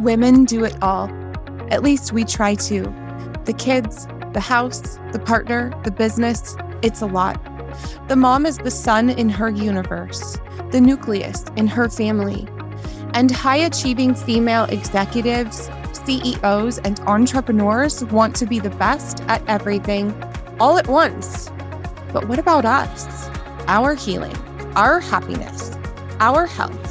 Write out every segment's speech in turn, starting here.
Women do it all. At least we try to. The kids, the house, the partner, the business, it's a lot. The mom is the sun in her universe, the nucleus in her family. And high achieving female executives, CEOs, and entrepreneurs want to be the best at everything all at once. But what about us? Our healing, our happiness, our health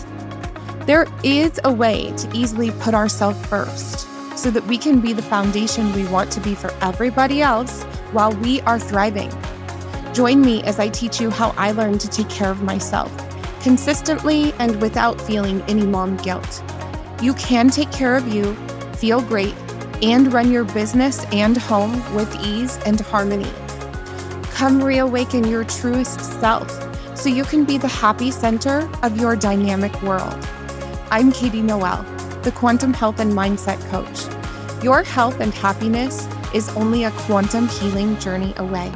there is a way to easily put ourselves first so that we can be the foundation we want to be for everybody else while we are thriving. Join me as I teach you how I learned to take care of myself consistently and without feeling any mom guilt. You can take care of you, feel great, and run your business and home with ease and harmony. Come reawaken your truest self so you can be the happy center of your dynamic world. I'm Katie Noel, the Quantum Health and Mindset Coach. Your health and happiness is only a quantum healing journey away.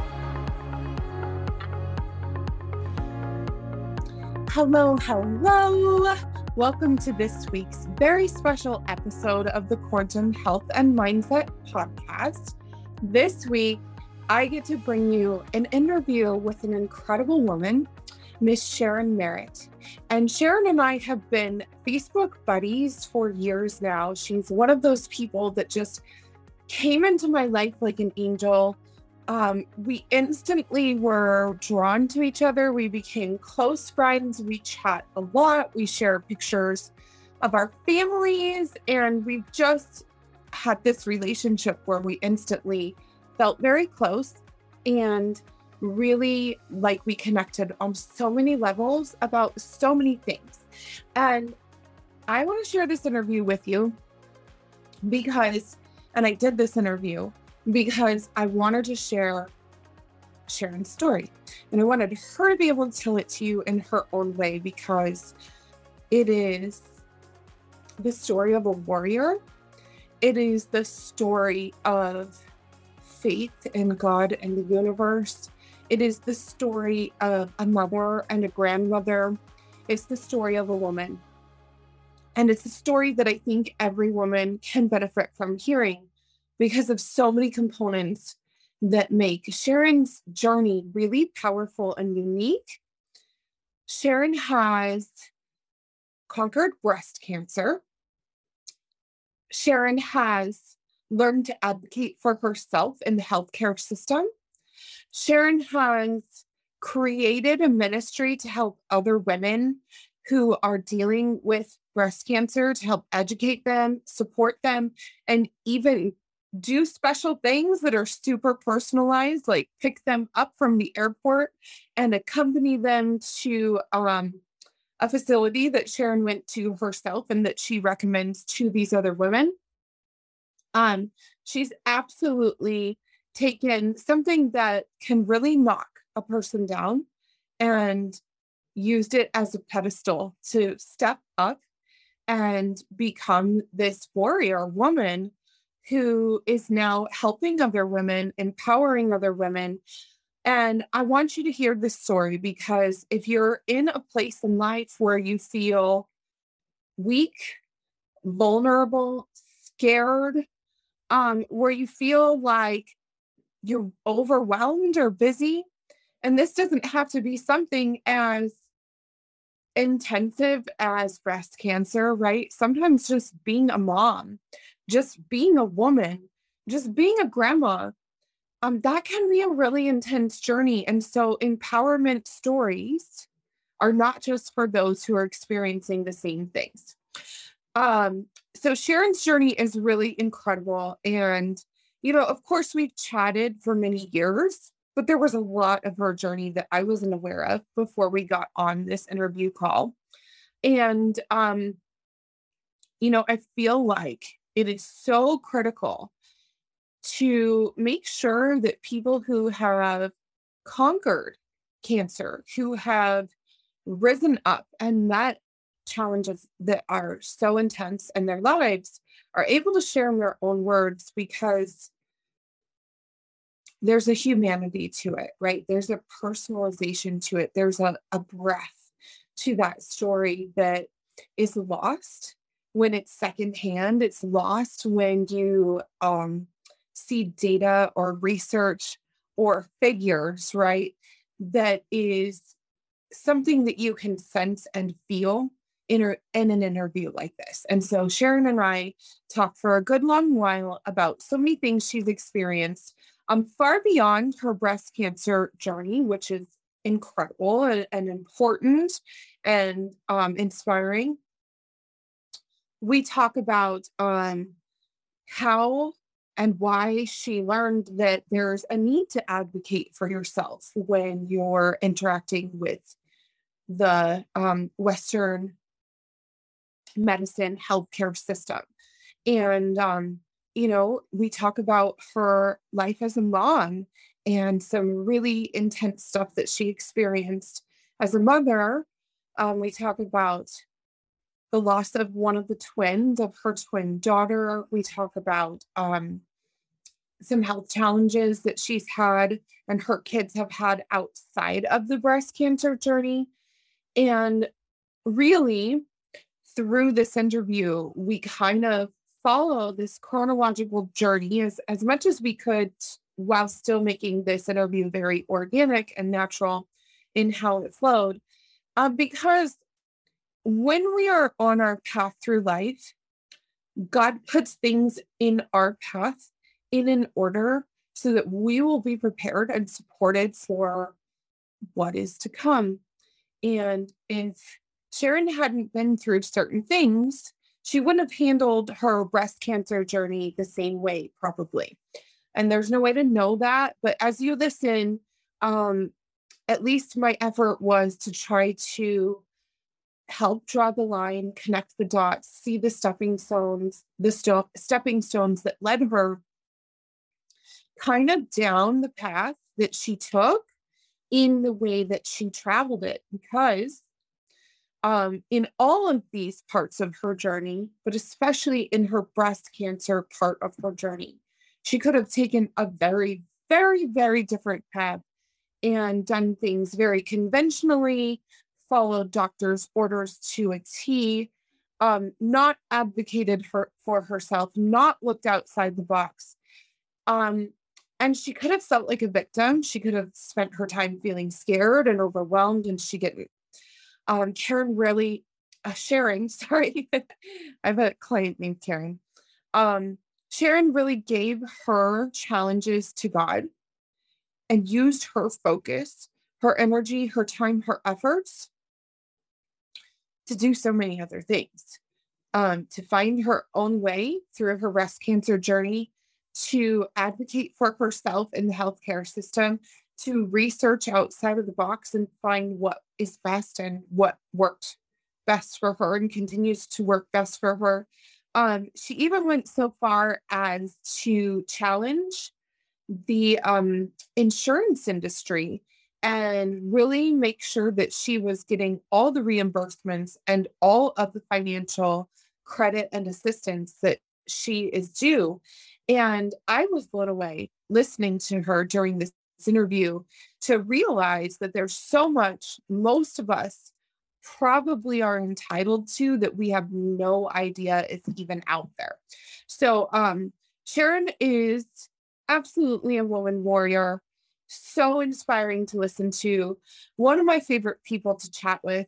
Hello, hello. Welcome to this week's very special episode of the Quantum Health and Mindset Podcast. This week, I get to bring you an interview with an incredible woman Miss Sharon Merritt. And Sharon and I have been Facebook buddies for years now. She's one of those people that just came into my life like an angel. Um, we instantly were drawn to each other. We became close friends. We chat a lot. We share pictures of our families. And we've just had this relationship where we instantly felt very close. And really like we connected on so many levels about so many things. And I want to share this interview with you because, and I did this interview because I wanted to share Sharon's story. And I wanted her to be able to tell it to you in her own way because it is the story of a warrior. It is the story of faith in God and the universe. It is the story of a mother and a grandmother. It's the story of a woman. And it's a story that I think every woman can benefit from hearing because of so many components that make Sharon's journey really powerful and unique. Sharon has conquered breast cancer. Sharon has learned to advocate for herself in the healthcare system. Sharon has created a ministry to help other women who are dealing with breast cancer to help educate them, support them, and even do special things that are super personalized, like pick them up from the airport and accompany them to um, a facility that Sharon went to herself and that she recommends to these other women. Um, she's absolutely taken something that can really knock a person down and used it as a pedestal to step up and become this warrior woman who is now helping other women, empowering other women. And I want you to hear this story because if you're in a place in life where you feel weak, vulnerable, scared, um, where you feel like you're overwhelmed or busy. And this doesn't have to be something as intensive as breast cancer, right? Sometimes just being a mom, just being a woman, just being a grandma, um, that can be a really intense journey. And so, empowerment stories are not just for those who are experiencing the same things. Um, so, Sharon's journey is really incredible. And you know, of course, we've chatted for many years, but there was a lot of her journey that I wasn't aware of before we got on this interview call. And, um, you know, I feel like it is so critical to make sure that people who have conquered cancer, who have risen up and met challenges that are so intense in their lives, are able to share in their own words because there's a humanity to it, right? There's a personalization to it. There's a, a breath to that story that is lost when it's secondhand, it's lost when you um, see data or research or figures, right? That is something that you can sense and feel in, in an interview like this. And so Sharon and I talked for a good long while about so many things she's experienced, um, far beyond her breast cancer journey, which is incredible and, and important and um, inspiring. We talk about um, how and why she learned that there's a need to advocate for yourself when you're interacting with the um, Western medicine healthcare system. And, um, you know, we talk about her life as a mom and some really intense stuff that she experienced as a mother. Um, we talk about the loss of one of the twins, of her twin daughter. We talk about um, some health challenges that she's had and her kids have had outside of the breast cancer journey. And really, through this interview, we kind of follow this chronological journey as, as much as we could while still making this interview very organic and natural in how it flowed. Uh, because when we are on our path through life, God puts things in our path in an order so that we will be prepared and supported for what is to come. And if Sharon hadn't been through certain things, she wouldn't have handled her breast cancer journey the same way, probably. And there's no way to know that. But as you listen, um, at least my effort was to try to help draw the line, connect the dots, see the stepping stones, the sto- stepping stones that led her kind of down the path that she took in the way that she traveled it because um, in all of these parts of her journey, but especially in her breast cancer part of her journey, she could have taken a very, very, very different path and done things very conventionally, followed doctor's orders to a T, um, not advocated for, for herself, not looked outside the box. Um, and she could have felt like a victim. She could have spent her time feeling scared and overwhelmed, and she get um, Karen really uh, Sharon, sorry, I have a client named Karen. Um, Sharon really gave her challenges to God and used her focus, her energy, her time, her efforts to do so many other things. Um, to find her own way through her breast cancer journey to advocate for herself in the healthcare system, to research outside of the box and find what is best and what worked best for her and continues to work best for her. Um, she even went so far as to challenge the um, insurance industry and really make sure that she was getting all the reimbursements and all of the financial credit and assistance that she is due. And I was blown away listening to her during this interview to realize that there's so much most of us probably are entitled to that we have no idea is even out there. So um Sharon is absolutely a woman warrior, so inspiring to listen to, one of my favorite people to chat with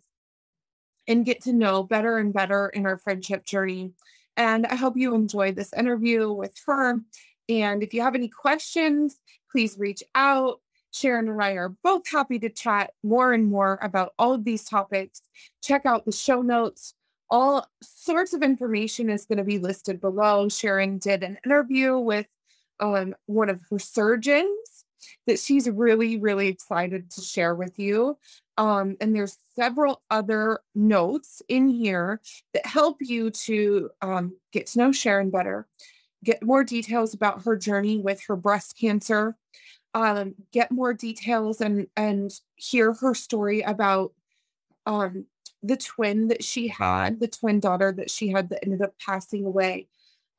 and get to know better and better in our friendship journey. And I hope you enjoyed this interview with her. And if you have any questions, please reach out. Sharon and I are both happy to chat more and more about all of these topics. Check out the show notes. All sorts of information is going to be listed below. Sharon did an interview with um, one of her surgeons that she's really, really excited to share with you. Um, and there's several other notes in here that help you to um, get to know Sharon better, get more details about her journey with her breast cancer, um, get more details and and hear her story about um, the twin that she had, the twin daughter that she had that ended up passing away.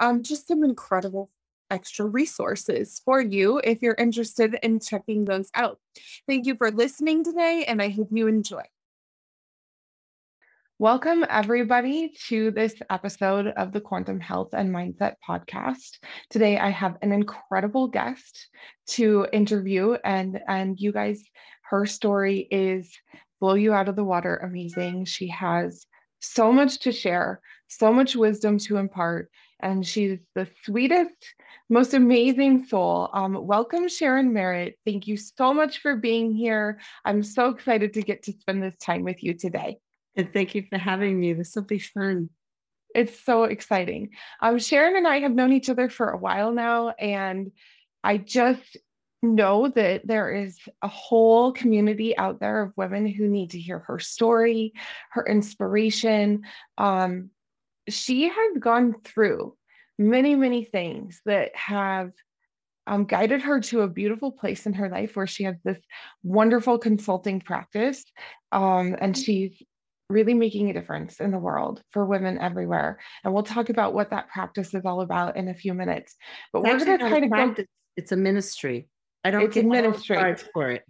Um, just some incredible extra resources for you if you're interested in checking those out. Thank you for listening today, and I hope you enjoy. Welcome, everybody, to this episode of the Quantum Health and Mindset Podcast. Today, I have an incredible guest to interview, and, and you guys, her story is blow you out of the water amazing. She has so much to share, so much wisdom to impart, and she's the sweetest, most amazing soul. Um, welcome, Sharon Merritt. Thank you so much for being here. I'm so excited to get to spend this time with you today. And thank you for having me. This will be fun. It's so exciting. Um, Sharon and I have known each other for a while now, and I just know that there is a whole community out there of women who need to hear her story, her inspiration. Um, she has gone through many, many things that have um, guided her to a beautiful place in her life where she has this wonderful consulting practice. Um, and she's really making a difference in the world for women everywhere. And we'll talk about what that practice is all about in a few minutes. But we're going to kind of go. It's a ministry. I don't it's a ministry for it.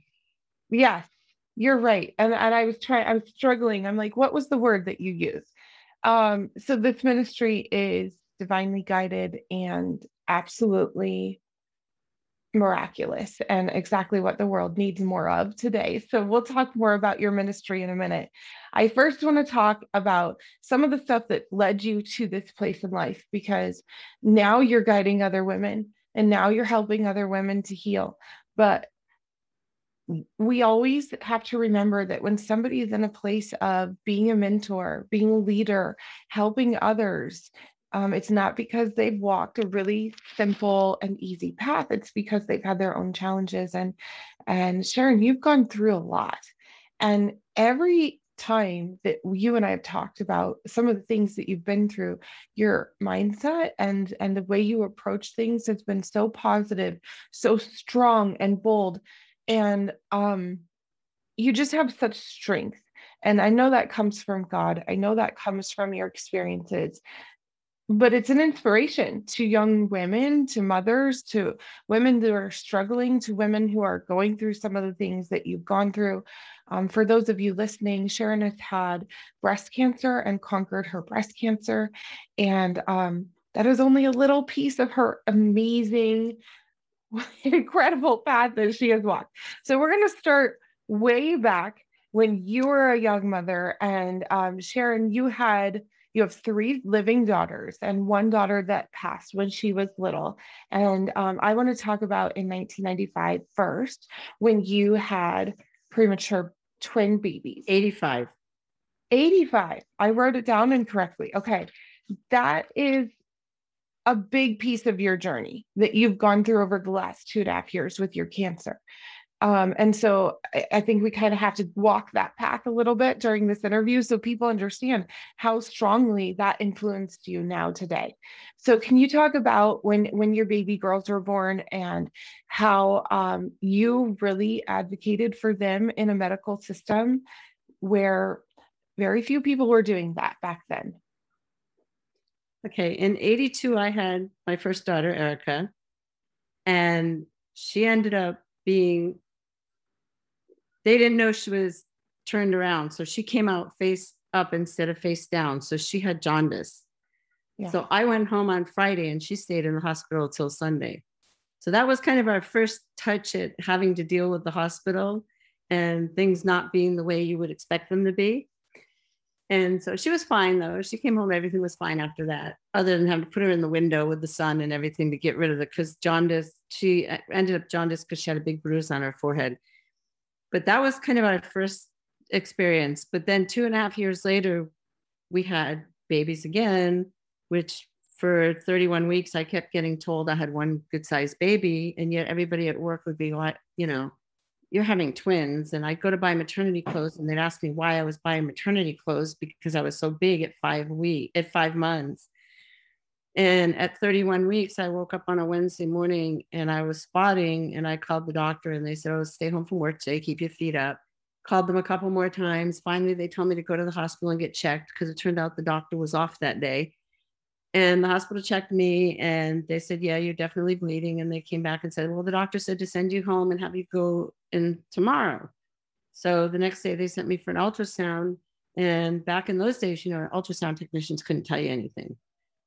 Yes, you're right. And and I was trying. I was struggling. I'm like, what was the word that you used? Um, so this ministry is divinely guided and absolutely miraculous and exactly what the world needs more of today. So we'll talk more about your ministry in a minute. I first want to talk about some of the stuff that led you to this place in life because now you're guiding other women and now you're helping other women to heal. But we always have to remember that when somebody is in a place of being a mentor, being a leader, helping others, um, it's not because they've walked a really simple and easy path. It's because they've had their own challenges. And and Sharon, you've gone through a lot. And every time that you and I have talked about some of the things that you've been through, your mindset and and the way you approach things has been so positive, so strong and bold. And um you just have such strength. And I know that comes from God. I know that comes from your experiences but it's an inspiration to young women, to mothers, to women that are struggling, to women who are going through some of the things that you've gone through. Um, for those of you listening, Sharon has had breast cancer and conquered her breast cancer. And um, that is only a little piece of her amazing, incredible path that she has walked. So we're going to start way back when you were a young mother. And um, Sharon, you had you have three living daughters and one daughter that passed when she was little. And um, I want to talk about in 1995 first, when you had premature twin babies. 85. 85. I wrote it down incorrectly. Okay. That is a big piece of your journey that you've gone through over the last two and a half years with your cancer. Um, and so I, I think we kind of have to walk that path a little bit during this interview so people understand how strongly that influenced you now today. So can you talk about when when your baby girls were born and how um, you really advocated for them in a medical system where very few people were doing that back then? Okay, in 82 I had my first daughter Erica and she ended up being they didn't know she was turned around. So she came out face up instead of face down. So she had jaundice. Yeah. So I went home on Friday and she stayed in the hospital till Sunday. So that was kind of our first touch at having to deal with the hospital and things not being the way you would expect them to be. And so she was fine though. She came home, everything was fine after that, other than having to put her in the window with the sun and everything to get rid of it. Because jaundice, she ended up jaundice because she had a big bruise on her forehead but that was kind of our first experience. But then two and a half years later, we had babies again, which for 31 weeks, I kept getting told I had one good sized baby. And yet everybody at work would be like, you know, you're having twins. And I'd go to buy maternity clothes and they'd ask me why I was buying maternity clothes because I was so big at five week at five months. And at 31 weeks, I woke up on a Wednesday morning and I was spotting and I called the doctor and they said, Oh, stay home from work today, keep your feet up. Called them a couple more times. Finally, they told me to go to the hospital and get checked because it turned out the doctor was off that day. And the hospital checked me and they said, Yeah, you're definitely bleeding. And they came back and said, Well, the doctor said to send you home and have you go in tomorrow. So the next day they sent me for an ultrasound And back in those days, you know, ultrasound technicians couldn't tell you anything.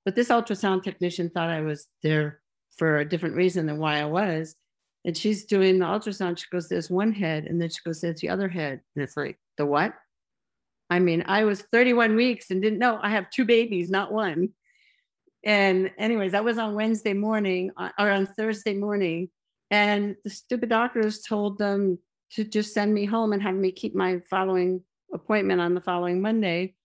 But this ultrasound technician thought I was there for a different reason than why I was. And she's doing the ultrasound. She goes, There's one head. And then she goes, There's the other head. And it's like, The what? I mean, I was 31 weeks and didn't know I have two babies, not one. And, anyways, that was on Wednesday morning uh, or on Thursday morning. And the stupid doctors told them to just send me home and have me keep my following appointment on the following Monday.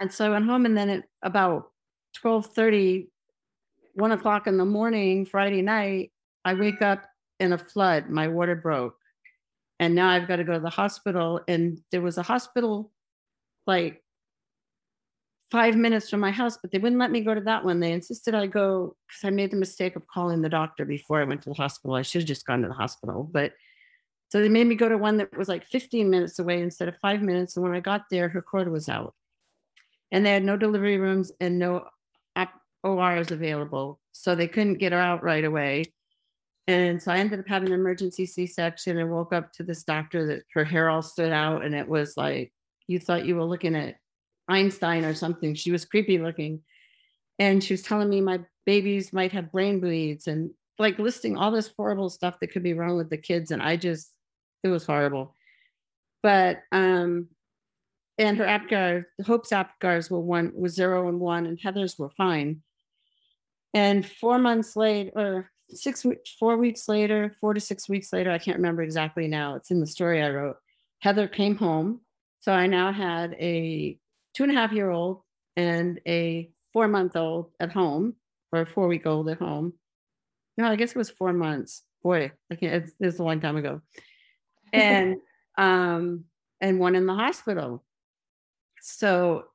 And so I went home and then at about 12 30, one o'clock in the morning, Friday night, I wake up in a flood. My water broke. And now I've got to go to the hospital. And there was a hospital like five minutes from my house, but they wouldn't let me go to that one. They insisted I go because I made the mistake of calling the doctor before I went to the hospital. I should have just gone to the hospital. But so they made me go to one that was like 15 minutes away instead of five minutes. And when I got there, her cord was out. And they had no delivery rooms and no ORs available. So they couldn't get her out right away. And so I ended up having an emergency C section and woke up to this doctor that her hair all stood out. And it was like, you thought you were looking at Einstein or something. She was creepy looking. And she was telling me my babies might have brain bleeds and like listing all this horrible stuff that could be wrong with the kids. And I just, it was horrible. But um, and her Apgar, Hope's Apgars were one was zero and one, and Heather's were fine. And four months later, or six weeks, four weeks later, four to six weeks later, I can't remember exactly now. It's in the story I wrote. Heather came home. So I now had a two and a half year old and a four month old at home, or a four week old at home. No, I guess it was four months. Boy, I can't, it's, it's a long time ago. And um, and one in the hospital. So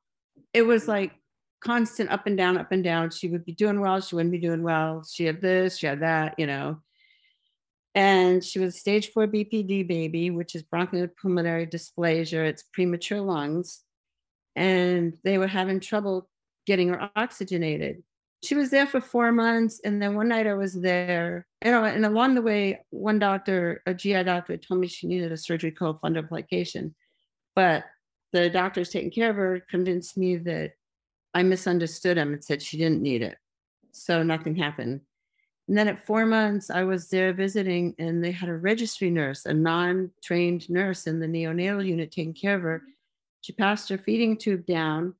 it was like constant up and down, up and down. She would be doing well, she wouldn't be doing well. She had this, she had that, you know. And she was stage four BPD baby, which is bronchopulmonary dysplasia. It's premature lungs. And they were having trouble getting her oxygenated. She was there for four months. And then one night I was there, you know, and along the way, one doctor, a GI doctor, told me she needed a surgery called fundoplication. But the doctors taking care of her convinced me that I misunderstood him and said she didn't need it. So nothing happened. And then at four months, I was there visiting, and they had a registry nurse, a non trained nurse in the neonatal unit taking care of her. She passed her feeding tube down.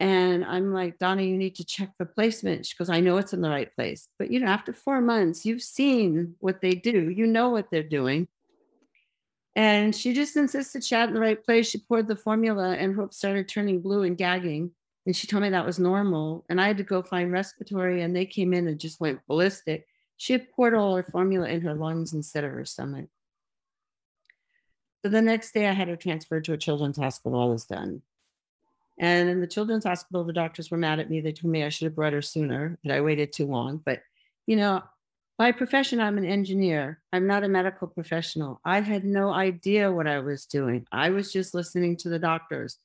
And I'm like, Donna, you need to check the placement. She goes, I know it's in the right place. But, you know, after four months, you've seen what they do, you know what they're doing. And she just insisted she had in the right place. She poured the formula, and Hope started turning blue and gagging. And she told me that was normal. And I had to go find respiratory, and they came in and just went ballistic. She had poured all her formula in her lungs instead of her stomach. So the next day, I had her transferred to a children's hospital. All was done. And in the children's hospital, the doctors were mad at me. They told me I should have brought her sooner, that I waited too long. But, you know, by profession, I'm an engineer. I'm not a medical professional. I had no idea what I was doing. I was just listening to the doctors.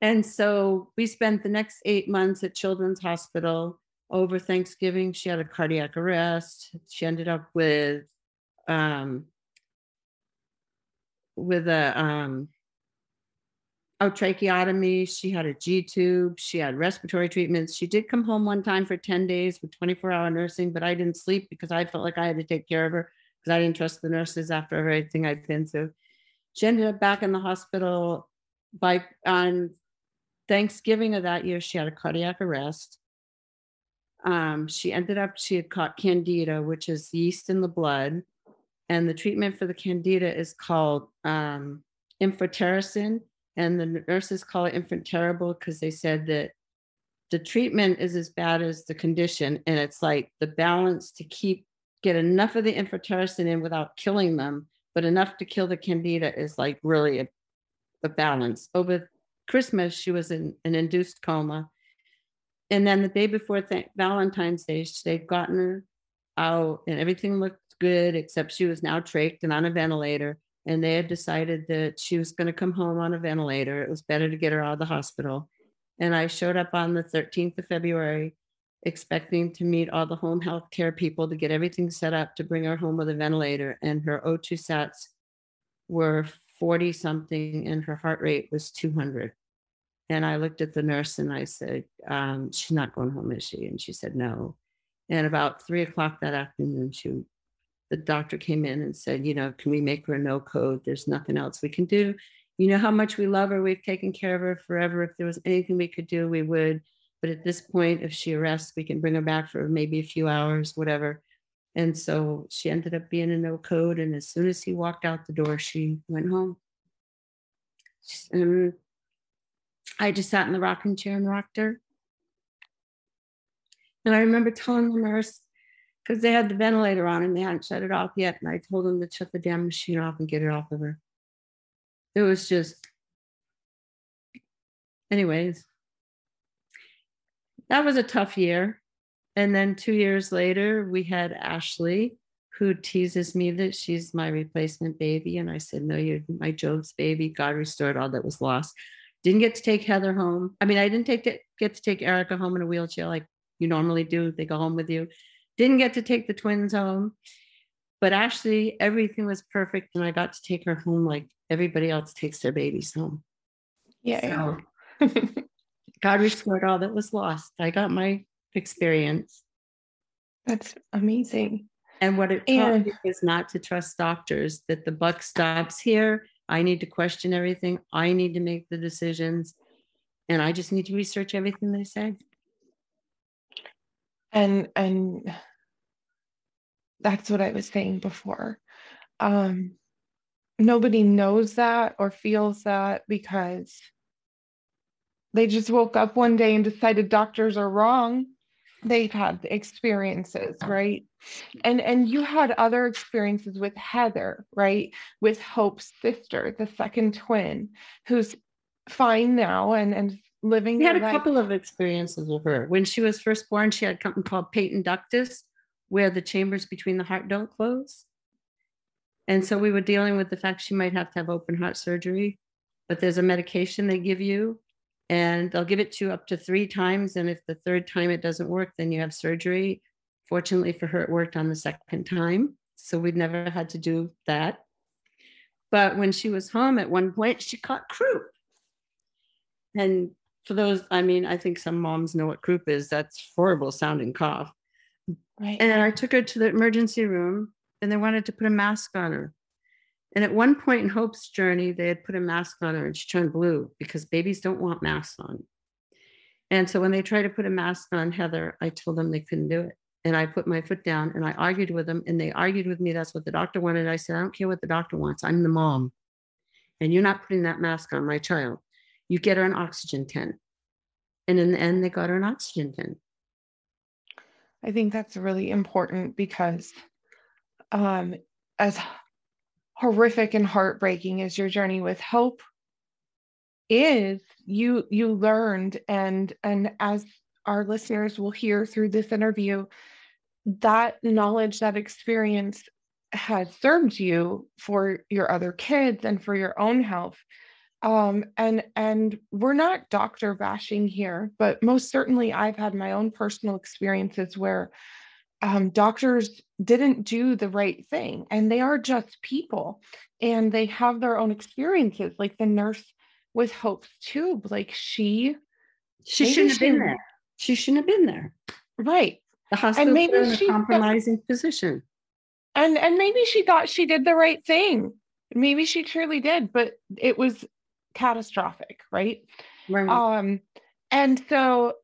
And so we spent the next eight months at Children's Hospital. Over Thanksgiving, she had a cardiac arrest. She ended up with um, with a um, tracheotomy. She had a G tube. She had respiratory treatments. She did come home one time for 10 days with 24 hour nursing, but I didn't sleep because I felt like I had to take care of her because I didn't trust the nurses after everything I'd been through. She ended up back in the hospital by on Thanksgiving of that year, she had a cardiac arrest. Um, she ended up, she had caught candida, which is yeast in the blood. And the treatment for the candida is called um. And the nurses call it ampho-terrible because they said that the treatment is as bad as the condition. And it's like the balance to keep, get enough of the amphotericin in without killing them, but enough to kill the candida is like really a, a balance. Over Christmas, she was in an induced coma. And then the day before th- Valentine's Day, they'd gotten her out and everything looked good, except she was now trached and on a ventilator. And they had decided that she was going to come home on a ventilator. It was better to get her out of the hospital. And I showed up on the 13th of February, expecting to meet all the home health care people to get everything set up to bring her home with a ventilator. And her O2 sats were 40 something and her heart rate was 200. And I looked at the nurse and I said, um, She's not going home, is she? And she said, No. And about three o'clock that afternoon, she, the doctor came in and said, You know, can we make her a no code? There's nothing else we can do. You know how much we love her. We've taken care of her forever. If there was anything we could do, we would. But at this point, if she arrests, we can bring her back for maybe a few hours, whatever. And so she ended up being a no code. And as soon as he walked out the door, she went home. And um, I just sat in the rocking chair and rocked her. And I remember telling the nurse, because they had the ventilator on and they hadn't shut it off yet. And I told them to shut the damn machine off and get it off of her. It was just, anyways, that was a tough year. And then two years later, we had Ashley, who teases me that she's my replacement baby. And I said, No, you're my Job's baby. God restored all that was lost. Didn't get to take Heather home. I mean, I didn't take to, get to take Erica home in a wheelchair like you normally do. They go home with you. Didn't get to take the twins home. But Ashley, everything was perfect. And I got to take her home like everybody else takes their babies home. Yeah. So, God restored all that was lost. I got my experience. That's amazing. And what it taught me is not to trust doctors, that the buck stops here. I need to question everything. I need to make the decisions. And I just need to research everything they say. And and that's what I was saying before. Um nobody knows that or feels that because they just woke up one day and decided doctors are wrong they've had experiences right? And and you had other experiences with heather right? With hope's sister the second twin who's fine now and and living we had a life. couple of experiences with her. When she was first born she had something called patent ductus where the chambers between the heart don't close. And so we were dealing with the fact she might have to have open heart surgery but there's a medication they give you and they'll give it to you up to three times. And if the third time it doesn't work, then you have surgery. Fortunately for her, it worked on the second time. So we'd never had to do that. But when she was home at one point, she caught croup. And for those, I mean, I think some moms know what croup is. That's horrible sounding cough. Right. And I took her to the emergency room and they wanted to put a mask on her. And at one point in Hope's journey, they had put a mask on her and she turned blue because babies don't want masks on. And so when they tried to put a mask on Heather, I told them they couldn't do it. And I put my foot down and I argued with them. And they argued with me. That's what the doctor wanted. I said, I don't care what the doctor wants. I'm the mom. And you're not putting that mask on my child. You get her an oxygen tent. And in the end, they got her an oxygen tent. I think that's really important because um, as horrific and heartbreaking as your journey with hope is you you learned and and as our listeners will hear through this interview that knowledge that experience has served you for your other kids and for your own health. Um, and and we're not doctor bashing here but most certainly i've had my own personal experiences where um, doctors didn't do the right thing and they are just people and they have their own experiences like the nurse with hope's tube like she she shouldn't have been there. She shouldn't have been there. Right. The hospital and maybe in a compromising got, position. And and maybe she thought she did the right thing. Maybe she truly did but it was catastrophic right? Right. Um and so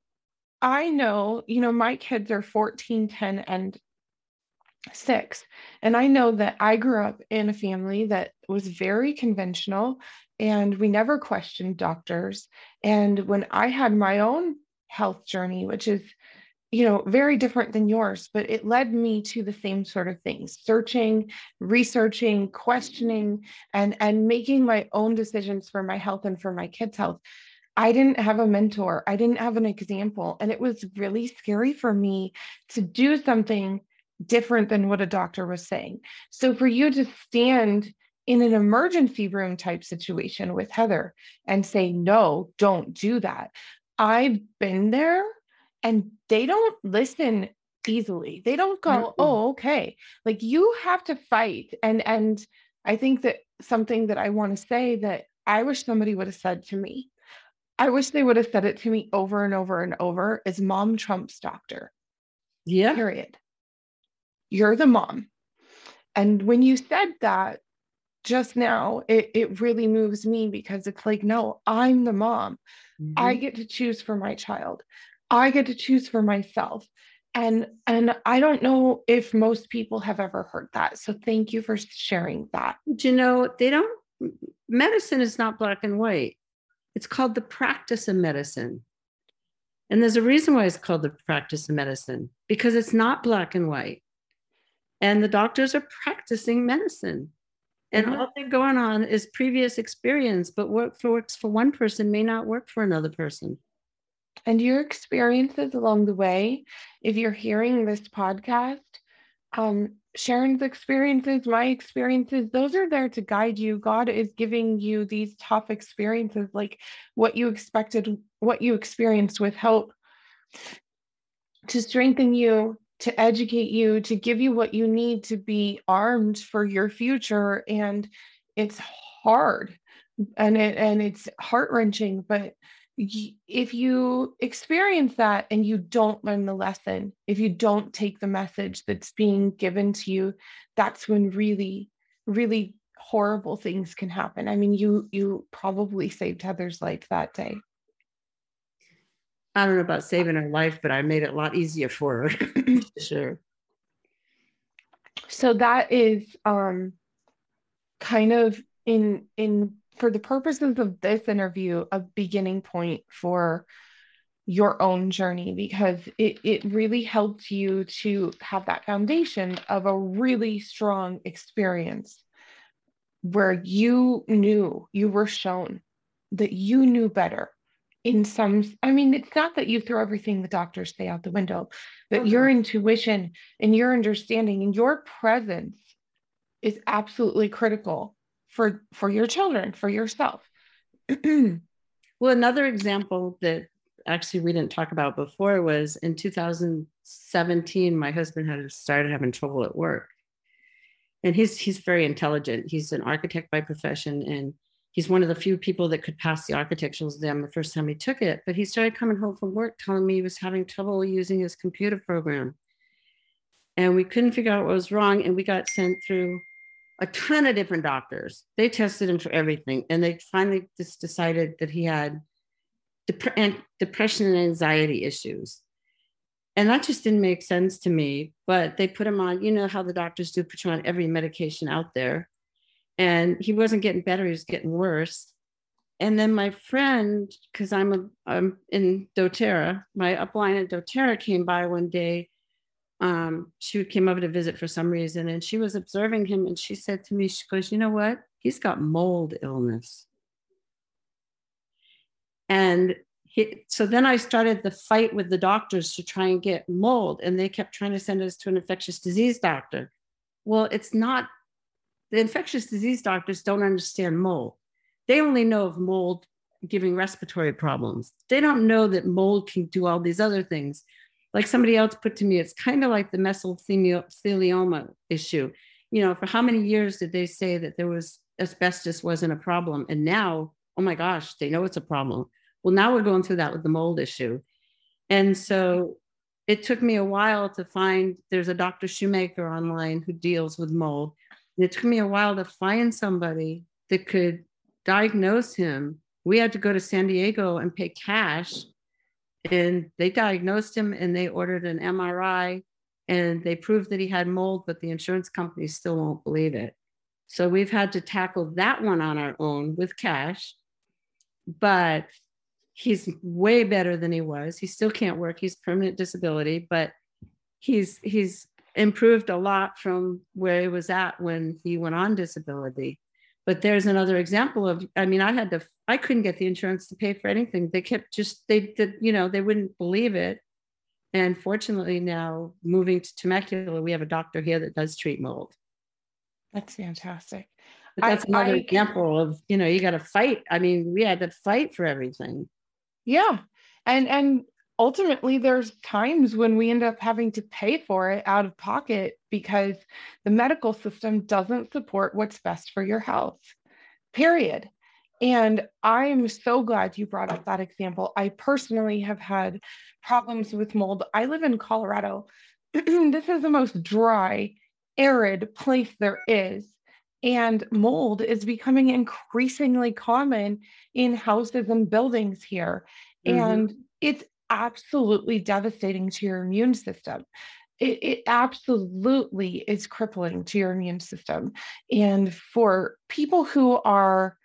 I know, you know, my kids are 14, 10, and six. And I know that I grew up in a family that was very conventional and we never questioned doctors. And when I had my own health journey, which is, you know, very different than yours, but it led me to the same sort of things searching, researching, questioning, and, and making my own decisions for my health and for my kids' health. I didn't have a mentor. I didn't have an example. And it was really scary for me to do something different than what a doctor was saying. So for you to stand in an emergency room type situation with Heather and say, no, don't do that. I've been there and they don't listen easily. They don't go, oh, okay. Like you have to fight and, and, I think that something that I want to say that I wish somebody would have said to me, I wish they would have said it to me over and over and over is mom trumps doctor. Yeah. Period. You're the mom. And when you said that just now, it, it really moves me because it's like, no, I'm the mom. Mm-hmm. I get to choose for my child. I get to choose for myself. And and I don't know if most people have ever heard that. So thank you for sharing that. Do you know they don't medicine is not black and white. It's called the practice of medicine. And there's a reason why it's called the practice of medicine because it's not black and white. And the doctors are practicing medicine. And mm-hmm. all they're going on is previous experience, but what works for one person may not work for another person. And your experiences along the way, if you're hearing this podcast, um, Sharon's experiences, my experiences, those are there to guide you. God is giving you these tough experiences, like what you expected, what you experienced with Hope to strengthen you, to educate you, to give you what you need to be armed for your future. And it's hard and it and it's heart-wrenching, but if you experience that and you don't learn the lesson, if you don't take the message that's being given to you, that's when really, really horrible things can happen. I mean, you you probably saved Heather's life that day. I don't know about saving her life, but I made it a lot easier for her. sure. So that is um kind of in in for the purposes of this interview, a beginning point for your own journey because it, it really helped you to have that foundation of a really strong experience where you knew you were shown that you knew better in some i mean it's not that you throw everything the doctors say out the window but mm-hmm. your intuition and your understanding and your presence is absolutely critical for for your children for yourself. Well another example that actually we didn't talk about before was in 2017 my husband had started having trouble at work. And he's he's very intelligent. He's an architect by profession and he's one of the few people that could pass the architectural exam the first time he took it. But he started coming home from work telling me he was having trouble using his computer program. And we couldn't figure out what was wrong and we got sent through a ton of different doctors. They tested him for everything, and they finally just decided that he had dep- and depression and anxiety issues. And that just didn't make sense to me. But they put him on, you know how the doctors do, put you on every medication out there. And he wasn't getting better, he was getting worse. And then my friend, because I'm a I'm in doTERRA, my upline at doTERRA came by one day um, she came over to visit for some reason and she was observing him and she said to me, she goes, you know what? He's got mold illness. And he, so then I started the fight with the doctors to try and get mold, and they kept trying to send us to an infectious disease doctor. Well, it's not, the infectious disease doctors don't understand mold. They only know of mold giving respiratory problems. They don't know that mold can do all these other things like somebody else put to me, it's kind of like the mesothelioma issue. You know, for how many years did they say that there was asbestos wasn't a problem? And now, oh my gosh, they know it's a problem. Well, now we're going through that with the mold issue. And so it took me a while to find there's a Dr. Shoemaker online who deals with mold. And it took me a while to find somebody that could diagnose him. We had to go to San Diego and pay cash and they diagnosed him and they ordered an MRI and they proved that he had mold, but the insurance company still won't believe it. So we've had to tackle that one on our own with cash, but he's way better than he was. He still can't work. He's permanent disability, but he's he's improved a lot from where he was at when he went on disability. But there's another example of, I mean, I had to I couldn't get the insurance to pay for anything. They kept just they did, you know, they wouldn't believe it. And fortunately, now moving to Temecula, we have a doctor here that does treat mold. That's fantastic. But that's I, another I, example of you know you got to fight. I mean, we had to fight for everything. Yeah, and and ultimately there's times when we end up having to pay for it out of pocket because the medical system doesn't support what's best for your health period. And i'm so glad you brought up that example. I personally have had problems with mold. I live in colorado. This is the most dry arid place there is. And mold is becoming increasingly common in houses and buildings here. Mm-hmm. and it's absolutely devastating to your immune system. It, it, absolutely is crippling to your immune system. And for people who are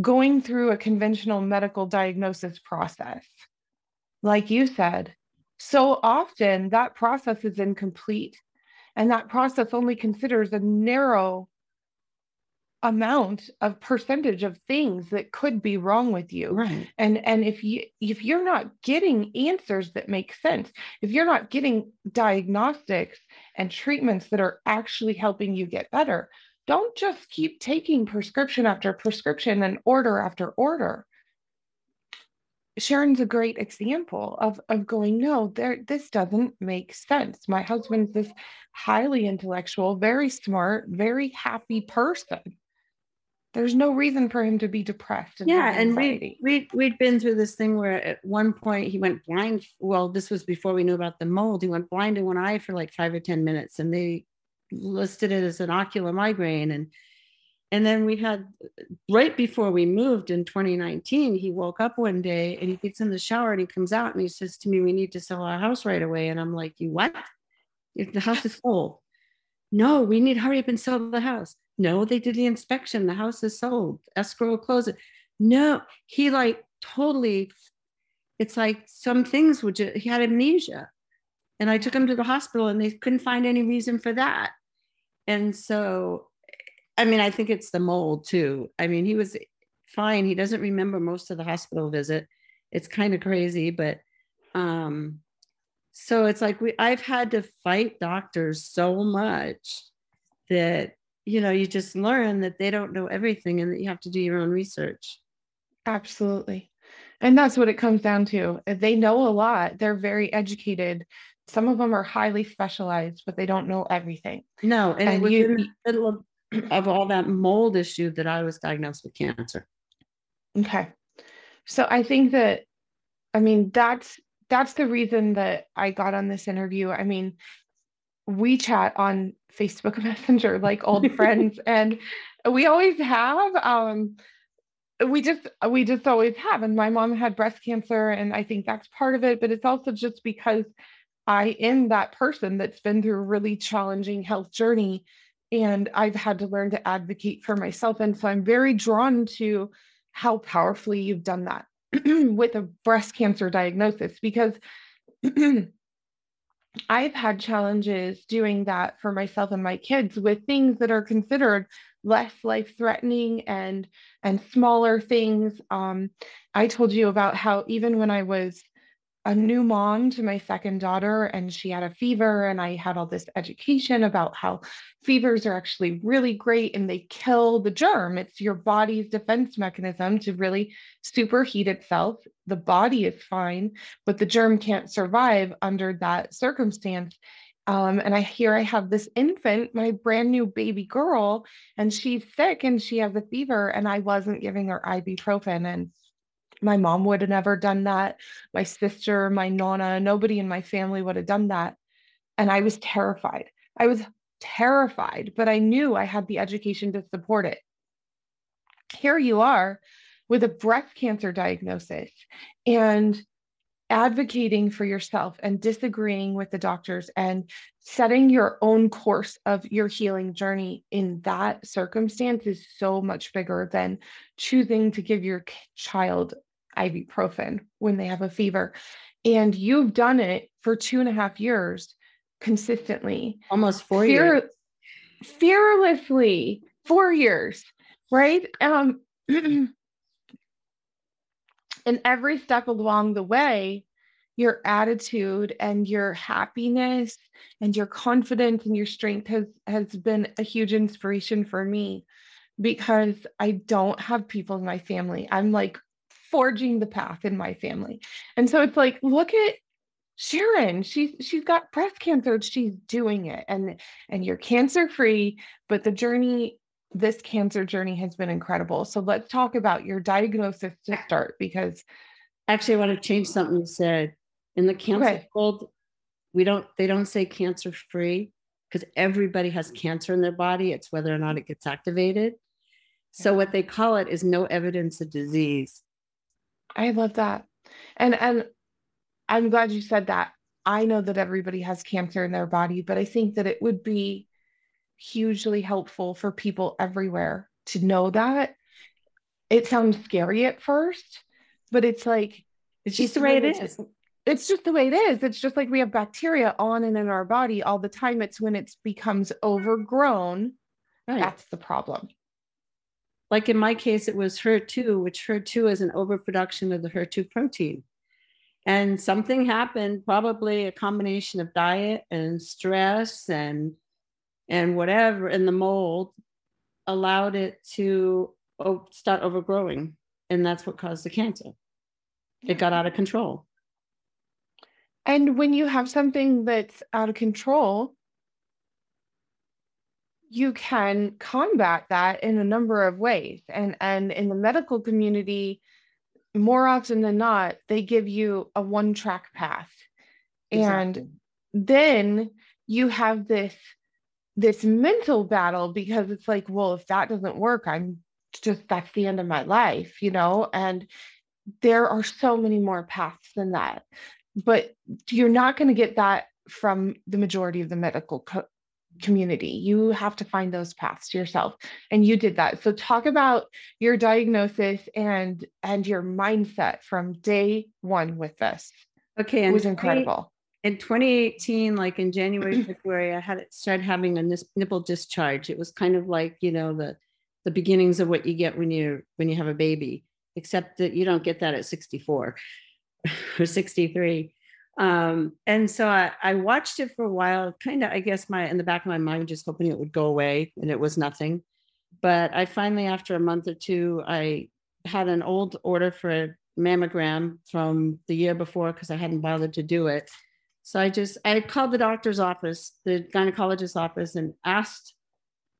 going through a conventional medical diagnosis process, like you said, so often that process is incomplete. And that process only considers a narrow amount of percentage of things that could be wrong with you. Right. And and if you if you're not getting answers that make sense if you're not getting diagnostics and treatments that are actually helping you get better don't just keep taking prescription after prescription and order after order. Sharon's a great example of of going, no, there this doesn't make sense. My husband's this highly intellectual, very smart, very happy person there's no reason for him to be depressed. And yeah, and we we we'd been through this thing where at one point he went blind. Well, this was before we knew about the mold. He went blind in one eye for like five or ten minutes, and they listed it as an ocular migraine. And and then we had right before we moved in 2019, he woke up one day and he gets in the shower and he comes out and he says to me, "We need to sell our house right away." And I'm like, "You what? If the house is full." No, we need to hurry up and sell the house. No, they did the inspection. The house is sold. Escrow close it. No, he like totally, it's like some things would just, he had amnesia. And I took him to the hospital and they couldn't find any reason for that. And so, I mean, I think it's the mold too. I mean, he was fine. He doesn't remember most of the hospital visit. It's kind of crazy, but um, so it's like we I've had to fight doctors so much that you know, you just learn that they don't know everything and that you have to do your own research. Absolutely. And that's what it comes down to. Uh, they know a lot, they're very educated. Some of them are highly specialized, but they don't know everything. No, and, and it was you, the middle of, of all that mold issue that I was diagnosed with cancer. Okay. So I think that I mean that's that's the reason that I got on this interview. I mean, we chat on Facebook Messenger like old friends, and we always have. Um, we just we just always have. And my mom had breast cancer, and I think that's part of it. But it's also just because I am that person that's been through a really challenging health journey, and I've had to learn to advocate for myself. And so I'm very drawn to how powerfully you've done that with a breast cancer diagnosis because I've had challenges doing that for myself and my kids with things that are considered less life threatening and and smaller things. Um, I told you about how even when I was a new mom to my second daughter and she had a fever and i had all this education about how fevers are actually really great and they kill the germ it's your body's defense mechanism to really superheat itself the body is fine but the germ can't survive under that circumstance um, and I hear I have this infant, my brand new baby girl, and she's sick and she has a fever, and I wasn't giving her ibuprofen. And my mom would have never done that. My sister, my nonna, nobody in my family would have done that. And I was terrified. I was terrified, but I knew I had the education to support it. Here you are with a breast cancer diagnosis and advocating for yourself and disagreeing with the doctors and setting your own course of your healing journey in that circumstance is so much bigger than choosing to give your child ibuprofen when they have a fever. And you've done it for two and a half years consistently. Almost four Fear- years. Fearlessly, four years, right? Um, and every step along the way, your attitude and your happiness and your confidence and your strength has has been a huge inspiration for me because I don't have people in my family. I'm like forging the path in my family. And so it's like, look at Sharon, she's she's got breast cancer. She's doing it, and and you're cancer free. But the journey, this cancer journey, has been incredible. So let's talk about your diagnosis to start, because actually, I want to change something you said in the cancer okay. field. We don't. They don't say cancer free because everybody has cancer in their body. It's whether or not it gets activated. So what they call it is no evidence of disease. I love that. And and I'm glad you said that. I know that everybody has cancer in their body, but I think that it would be hugely helpful for people everywhere to know that. It sounds scary at first, but it's like it's just the way it is. It's just the way it is. It's just like we have bacteria on and in our body all the time. It's when it becomes overgrown right. that's the problem. Like in my case, it was HER2, which HER2 is an overproduction of the HER2 protein. And something happened probably a combination of diet and stress and and whatever in the mold allowed it to start overgrowing. And that's what caused the cancer. It got out of control. And when you have something that's out of control you can combat that in a number of ways and and in the medical community more often than not, they give you a one track path. Exactly. And then you have this this mental battle because it's like, well, if that doesn't work, I'm just that's the end of my life, you know? And there are so many more paths than that. But you're not going to get that from the majority of the medical co- community. You have to find those paths yourself. And you did that. So talk about your diagnosis and and your mindset from day one with this. Okay. It was incredible. In 2018, like in January, February, I had it started having a nipple discharge. It was kind of like, you know, the the beginnings of what you get when you when you have a baby, except that you don't get that at 64 or 63 um, and so I, I watched it for a while, kind of, I guess my in the back of my mind, just hoping it would go away, and it was nothing. But I finally, after a month or two, I had an old order for a mammogram from the year before because I hadn't bothered to do it. So I just I called the doctor's office, the gynecologist's office, and asked,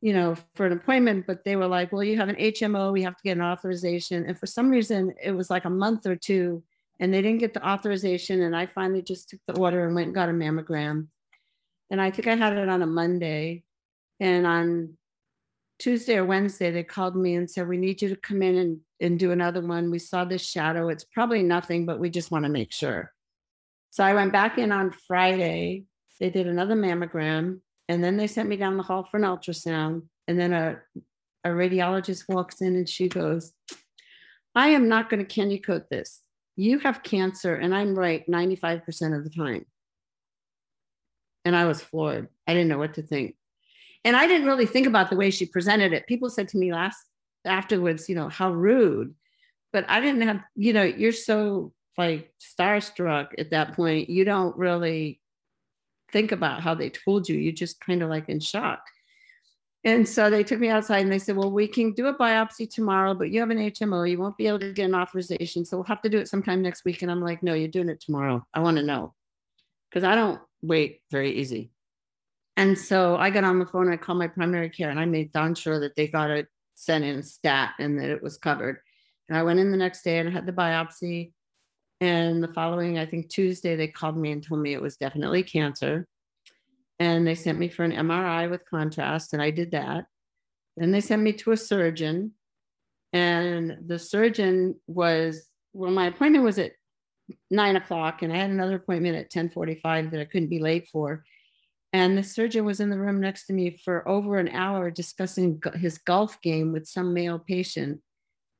you know, for an appointment. But they were like, "Well, you have an HMO. We have to get an authorization." And for some reason, it was like a month or two and they didn't get the authorization. And I finally just took the order and went and got a mammogram. And I think I had it on a Monday. And on Tuesday or Wednesday, they called me and said, We need you to come in and, and do another one. We saw this shadow. It's probably nothing, but we just want to make sure. So I went back in on Friday. They did another mammogram. And then they sent me down the hall for an ultrasound. And then a, a radiologist walks in and she goes, I am not going to candy coat this you have cancer and i'm right 95% of the time. And i was floored. I didn't know what to think. And i didn't really think about the way she presented it. People said to me last afterwards you know how rude. But i didn't have you know you're so like starstruck at that point. You don't really think about how they told you. You're just kind of like in shock and so they took me outside and they said, Well, we can do a biopsy tomorrow, but you have an HMO. You won't be able to get an authorization. So we'll have to do it sometime next week. And I'm like, No, you're doing it tomorrow. I want to know because I don't wait very easy. And so I got on the phone. I called my primary care and I made darn sure that they got it sent in stat and that it was covered. And I went in the next day and had the biopsy. And the following, I think Tuesday, they called me and told me it was definitely cancer and they sent me for an MRI with contrast, and I did that. Then they sent me to a surgeon, and the surgeon was well, my appointment was at nine o'clock, and I had another appointment at ten forty-five that I couldn't be late for. And the surgeon was in the room next to me for over an hour discussing his golf game with some male patient.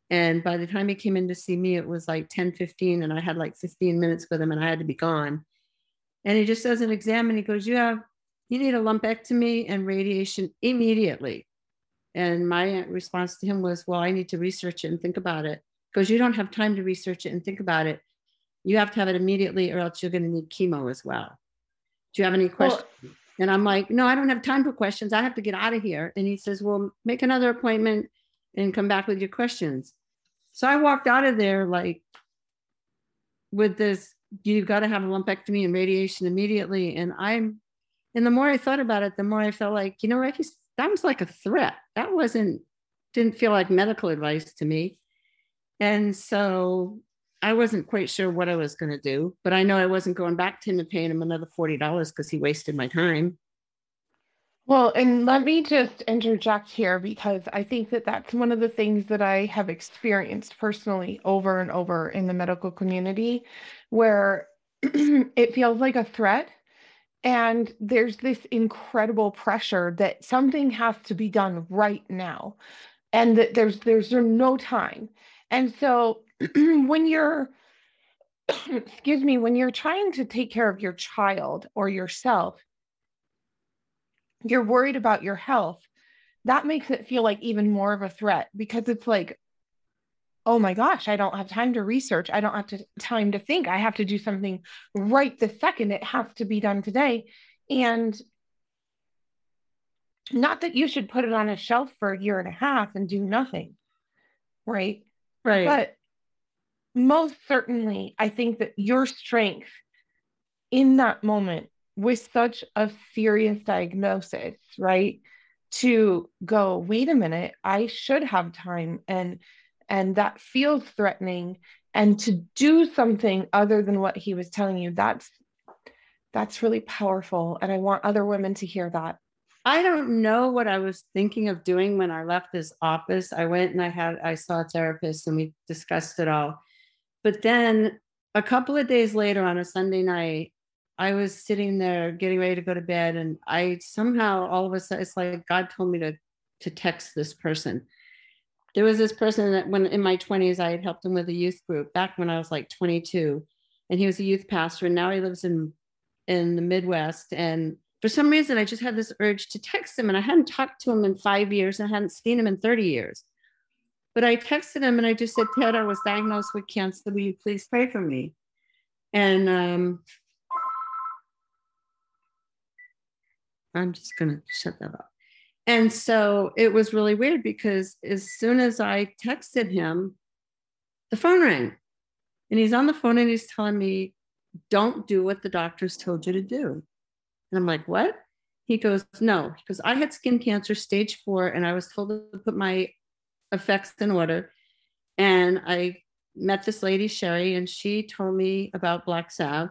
And by the time he came in to see me, it was like 10 15, and I had like 15 minutes with him, and I had to be gone. And he just does an exam and he goes, You have you need a lumpectomy and radiation immediately. And my response to him was, Well, I need to research it and think about it because you don't have time to research it and think about it. You have to have it immediately, or else you're going to need chemo as well. Do you have any questions? Well, and I'm like, No, I don't have time for questions. I have to get out of here. And he says, Well, make another appointment and come back with your questions. So I walked out of there like with this you've got to have a lumpectomy and radiation immediately. And I'm, and the more I thought about it, the more I felt like, you know, that was like a threat. That wasn't, didn't feel like medical advice to me. And so I wasn't quite sure what I was going to do, but I know I wasn't going back to him and paying him another $40 because he wasted my time. Well, and let me just interject here because I think that that's one of the things that I have experienced personally over and over in the medical community where it feels like a threat and there's this incredible pressure that something has to be done right now and that there's there's no time. And so when you're excuse me, when you're trying to take care of your child or yourself, you're worried about your health, that makes it feel like even more of a threat because it's like, oh my gosh, I don't have time to research. I don't have to, time to think. I have to do something right the second. It has to be done today. And not that you should put it on a shelf for a year and a half and do nothing. Right. Right. But most certainly, I think that your strength in that moment with such a serious diagnosis, right? To go, wait a minute, I should have time and and that feels threatening. And to do something other than what he was telling you that's that's really powerful. And i want other women to hear that. I don't know what i was thinking of doing when i left his office. I went and i had i saw a therapist and we discussed it all. But then a couple of days later on a sunday night I was sitting there getting ready to go to bed, and I somehow all of a sudden it's like God told me to to text this person. There was this person that when in my 20s I had helped him with a youth group back when I was like 22, and he was a youth pastor, and now he lives in in the Midwest. And for some reason, I just had this urge to text him, and I hadn't talked to him in five years, and I hadn't seen him in 30 years. But I texted him and I just said, Ted, I was diagnosed with cancer. Will you please pray for me? And um, I'm just to shut that up. And so it was really weird because as soon as I texted him, the phone rang. And he's on the phone and he's telling me, don't do what the doctors told you to do. And I'm like, what? He goes, no, because I had skin cancer stage four and I was told to put my effects in order. And I met this lady, Sherry, and she told me about Black Salve.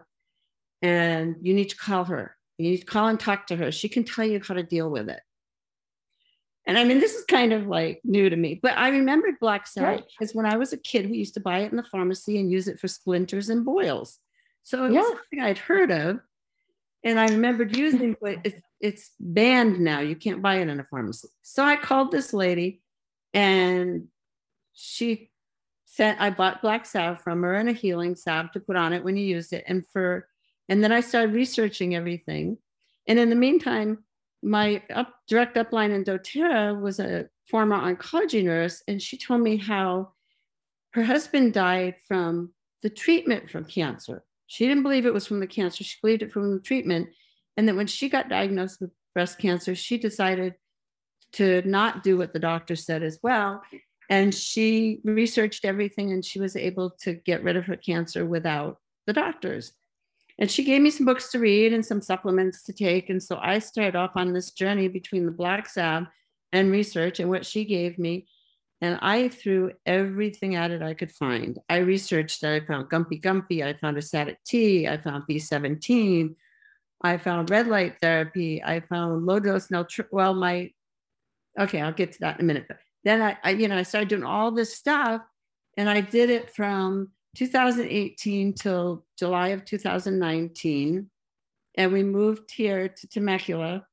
And you need to call her. You need to call and talk to her. She can tell you how to deal with it. And I mean, this is kind of like new to me, but I remembered Black Salve because when I was a kid, we used to buy it in the pharmacy and use it for splinters and boils. So it yeah. was something I'd heard of. And I remembered using, but it's, it's banned now. You can't buy it in a pharmacy. So I called this lady and she said, I bought Black Salve from her and a healing salve to put on it when you used it. And for and then I started researching everything. And in the meantime, my up, direct upline in doTERRA was a former oncology nurse, and she told me how her husband died from the treatment from cancer. She didn't believe it was from the cancer, she believed it from the treatment. And that when she got diagnosed with breast cancer, she decided to not do what the doctor said as well. And she researched everything and she was able to get rid of her cancer without the doctors. And she gave me some books to read and some supplements to take. And so I started off on this journey between the Black Salve and research and what she gave me. And I threw everything at it I could find. I researched, that, I found Gumpy Gumpy, I found a Astatic T, I found B17, I found red light therapy, I found low dose naltr- well, my okay, I'll get to that in a minute. But then I, I, you know, I started doing all this stuff and I did it from 2018 till July of 2019. And we moved here to Temecula.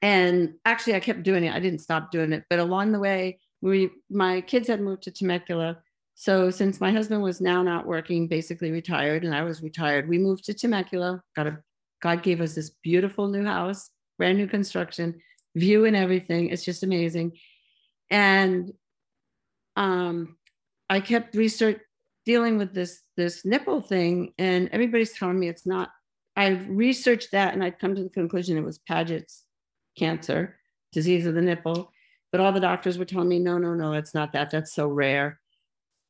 And actually, I kept doing it. I didn't stop doing it. But along the way, we my kids had moved to Temecula. So since my husband was now not working, basically retired, and I was retired, we moved to Temecula. Got a God gave us this beautiful new house, brand new construction, view and everything. It's just amazing. And um, I kept research dealing with this this nipple thing, and everybody's telling me it's not. I researched that, and I'd come to the conclusion it was Paget's cancer, disease of the nipple. But all the doctors were telling me, no, no, no, it's not that. That's so rare.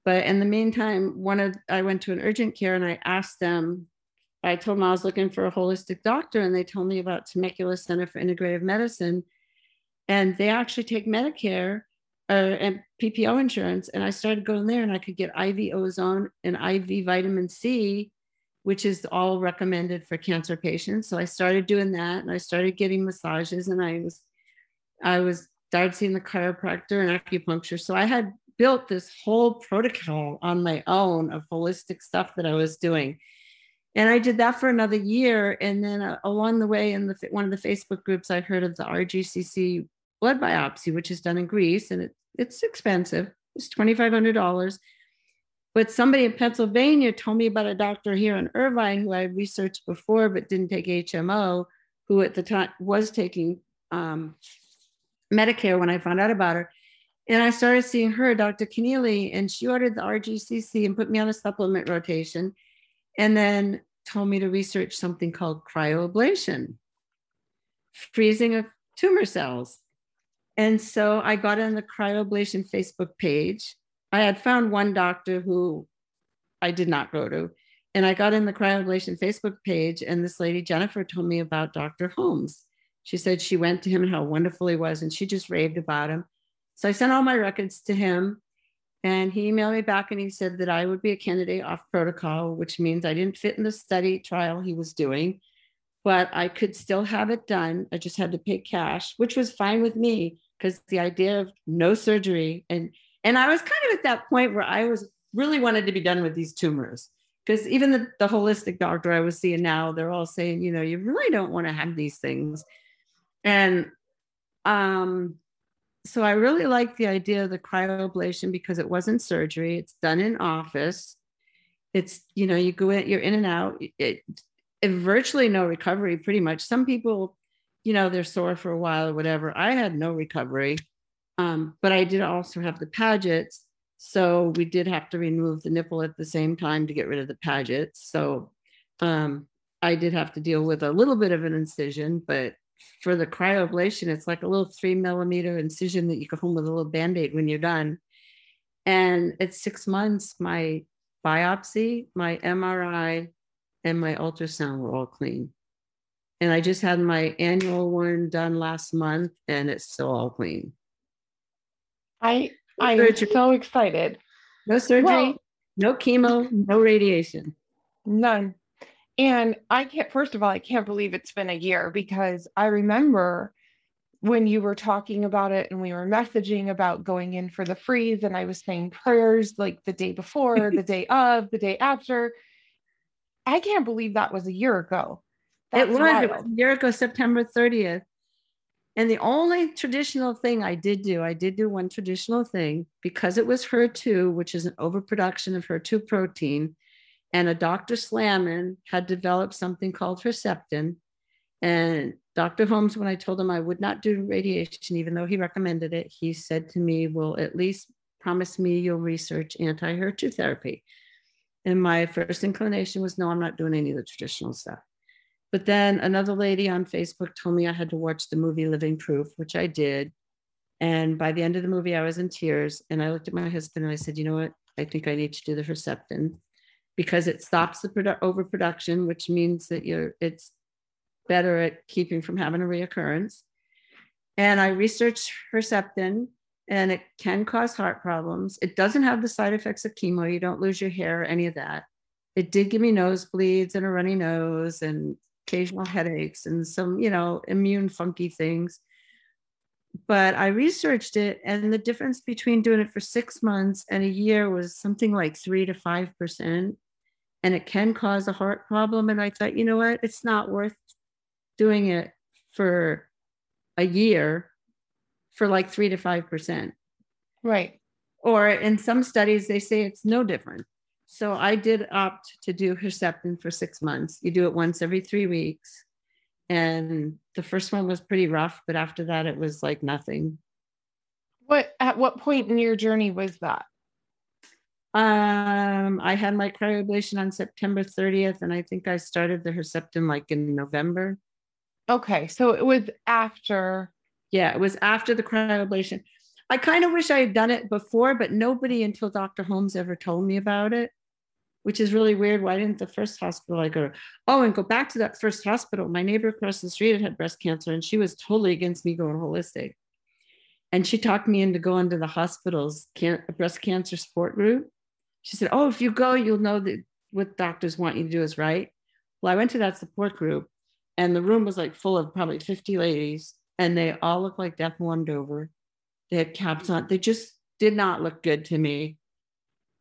But in the meantime, one of I went to an urgent care and I asked them, I told them I was looking for a holistic doctor, and they told me about Temecula Center for Integrative Medicine. And they actually take Medicare uh, and PPO insurance. And I started going there and I could get IV ozone and IV vitamin C, which is all recommended for cancer patients. So I started doing that and I started getting massages and I was, I was started seeing the chiropractor and acupuncture. So I had built this whole protocol on my own of holistic stuff that I was doing. And I did that for another year. And then uh, along the way, in the one of the Facebook groups, I heard of the RGCC blood biopsy, which is done in Greece, and it, it's expensive. It's twenty five hundred dollars. But somebody in Pennsylvania told me about a doctor here in Irvine who I researched before but didn't take HMO, who at the time was taking um, Medicare when I found out about her. And I started seeing her, Dr. Keneally, and she ordered the RGCC and put me on a supplement rotation. And then told me to research something called cryoablation, freezing of tumor cells. And so I got on the cryoablation Facebook page. I had found one doctor who I did not go to. And I got in the cryoablation Facebook page, and this lady, Jennifer, told me about Dr. Holmes. She said she went to him and how wonderful he was, and she just raved about him. So I sent all my records to him, and he emailed me back and he said that I would be a candidate off protocol, which means I didn't fit in the study trial he was doing, but I could still have it done. I just had to pay cash, which was fine with me because the idea of no surgery and and I was kind of at that point where I was really wanted to be done with these tumors because even the, the holistic doctor I was seeing now, they're all saying, you know, you really don't want to have these things. And um, so I really like the idea of the cryoablation because it wasn't surgery. It's done in office. It's, you know, you go in, you're in and out. It, it virtually no recovery, pretty much. Some people, you know, they're sore for a while or whatever. I had no recovery. Um, but I did also have the Pagets. So we did have to remove the nipple at the same time to get rid of the Pagets. So um, I did have to deal with a little bit of an incision, but for the cryoablation, it's like a little three millimeter incision that you go home with a little band aid when you're done. And at six months, my biopsy, my MRI, and my ultrasound were all clean. And I just had my annual one done last month, and it's still all clean. I I'm so excited. No surgery, well, no chemo, no radiation. None. And I can't, first of all, I can't believe it's been a year because I remember when you were talking about it and we were messaging about going in for the freeze, and I was saying prayers like the day before, the day of, the day after. I can't believe that was a year ago. That's it was, it was a year ago, September 30th. And the only traditional thing I did do, I did do one traditional thing because it was HER2, which is an overproduction of HER2 protein and a Dr. Slamon had developed something called Herceptin. And Dr. Holmes, when I told him I would not do radiation, even though he recommended it, he said to me, Well, at least promise me you'll research anti HER2 therapy. And my first inclination was, No, I'm not doing any of the traditional stuff. But then another lady on Facebook told me I had to watch the movie Living Proof, which I did. And by the end of the movie, I was in tears. And I looked at my husband and I said, You know what? I think I need to do the Herceptin because it stops the produ- overproduction, which means that you're it's better at keeping from having a reoccurrence. And I researched Herceptin, and it can cause heart problems. It doesn't have the side effects of chemo. You don't lose your hair, or any of that. It did give me nosebleeds and a runny nose and occasional headaches and some, you know, immune funky things. But I researched it, and the difference between doing it for six months and a year was something like three to five percent and it can cause a heart problem. And I thought, you know what? It's not worth doing it for a year for like three to five percent. Right. Or in some studies, they say it's no different. So I did opt to do Herceptin for six months. You do it once every three weeks. And the first one was pretty rough, but after that, it was like nothing. What at what point in your journey was that? Um, I had my cryoablation on September 30th, and I think I started the Herceptin like in November. Okay, so it was after. Yeah, it was after the cryoablation. I kind of wish I had done it before, but nobody until Dr. Holmes ever told me about it, which is really weird. Why didn't the first hospital I go? Oh, and go back to that first hospital. My neighbor across the street had breast cancer, and she was totally against me going holistic. And she talked me into going to the hospital's can- breast cancer support group. She said, "Oh, if you go, you'll know that what doctors want you to do is right." Well, I went to that support group, and the room was like full of probably 50 ladies, and they all looked like death warmed over they had caps on. They just did not look good to me.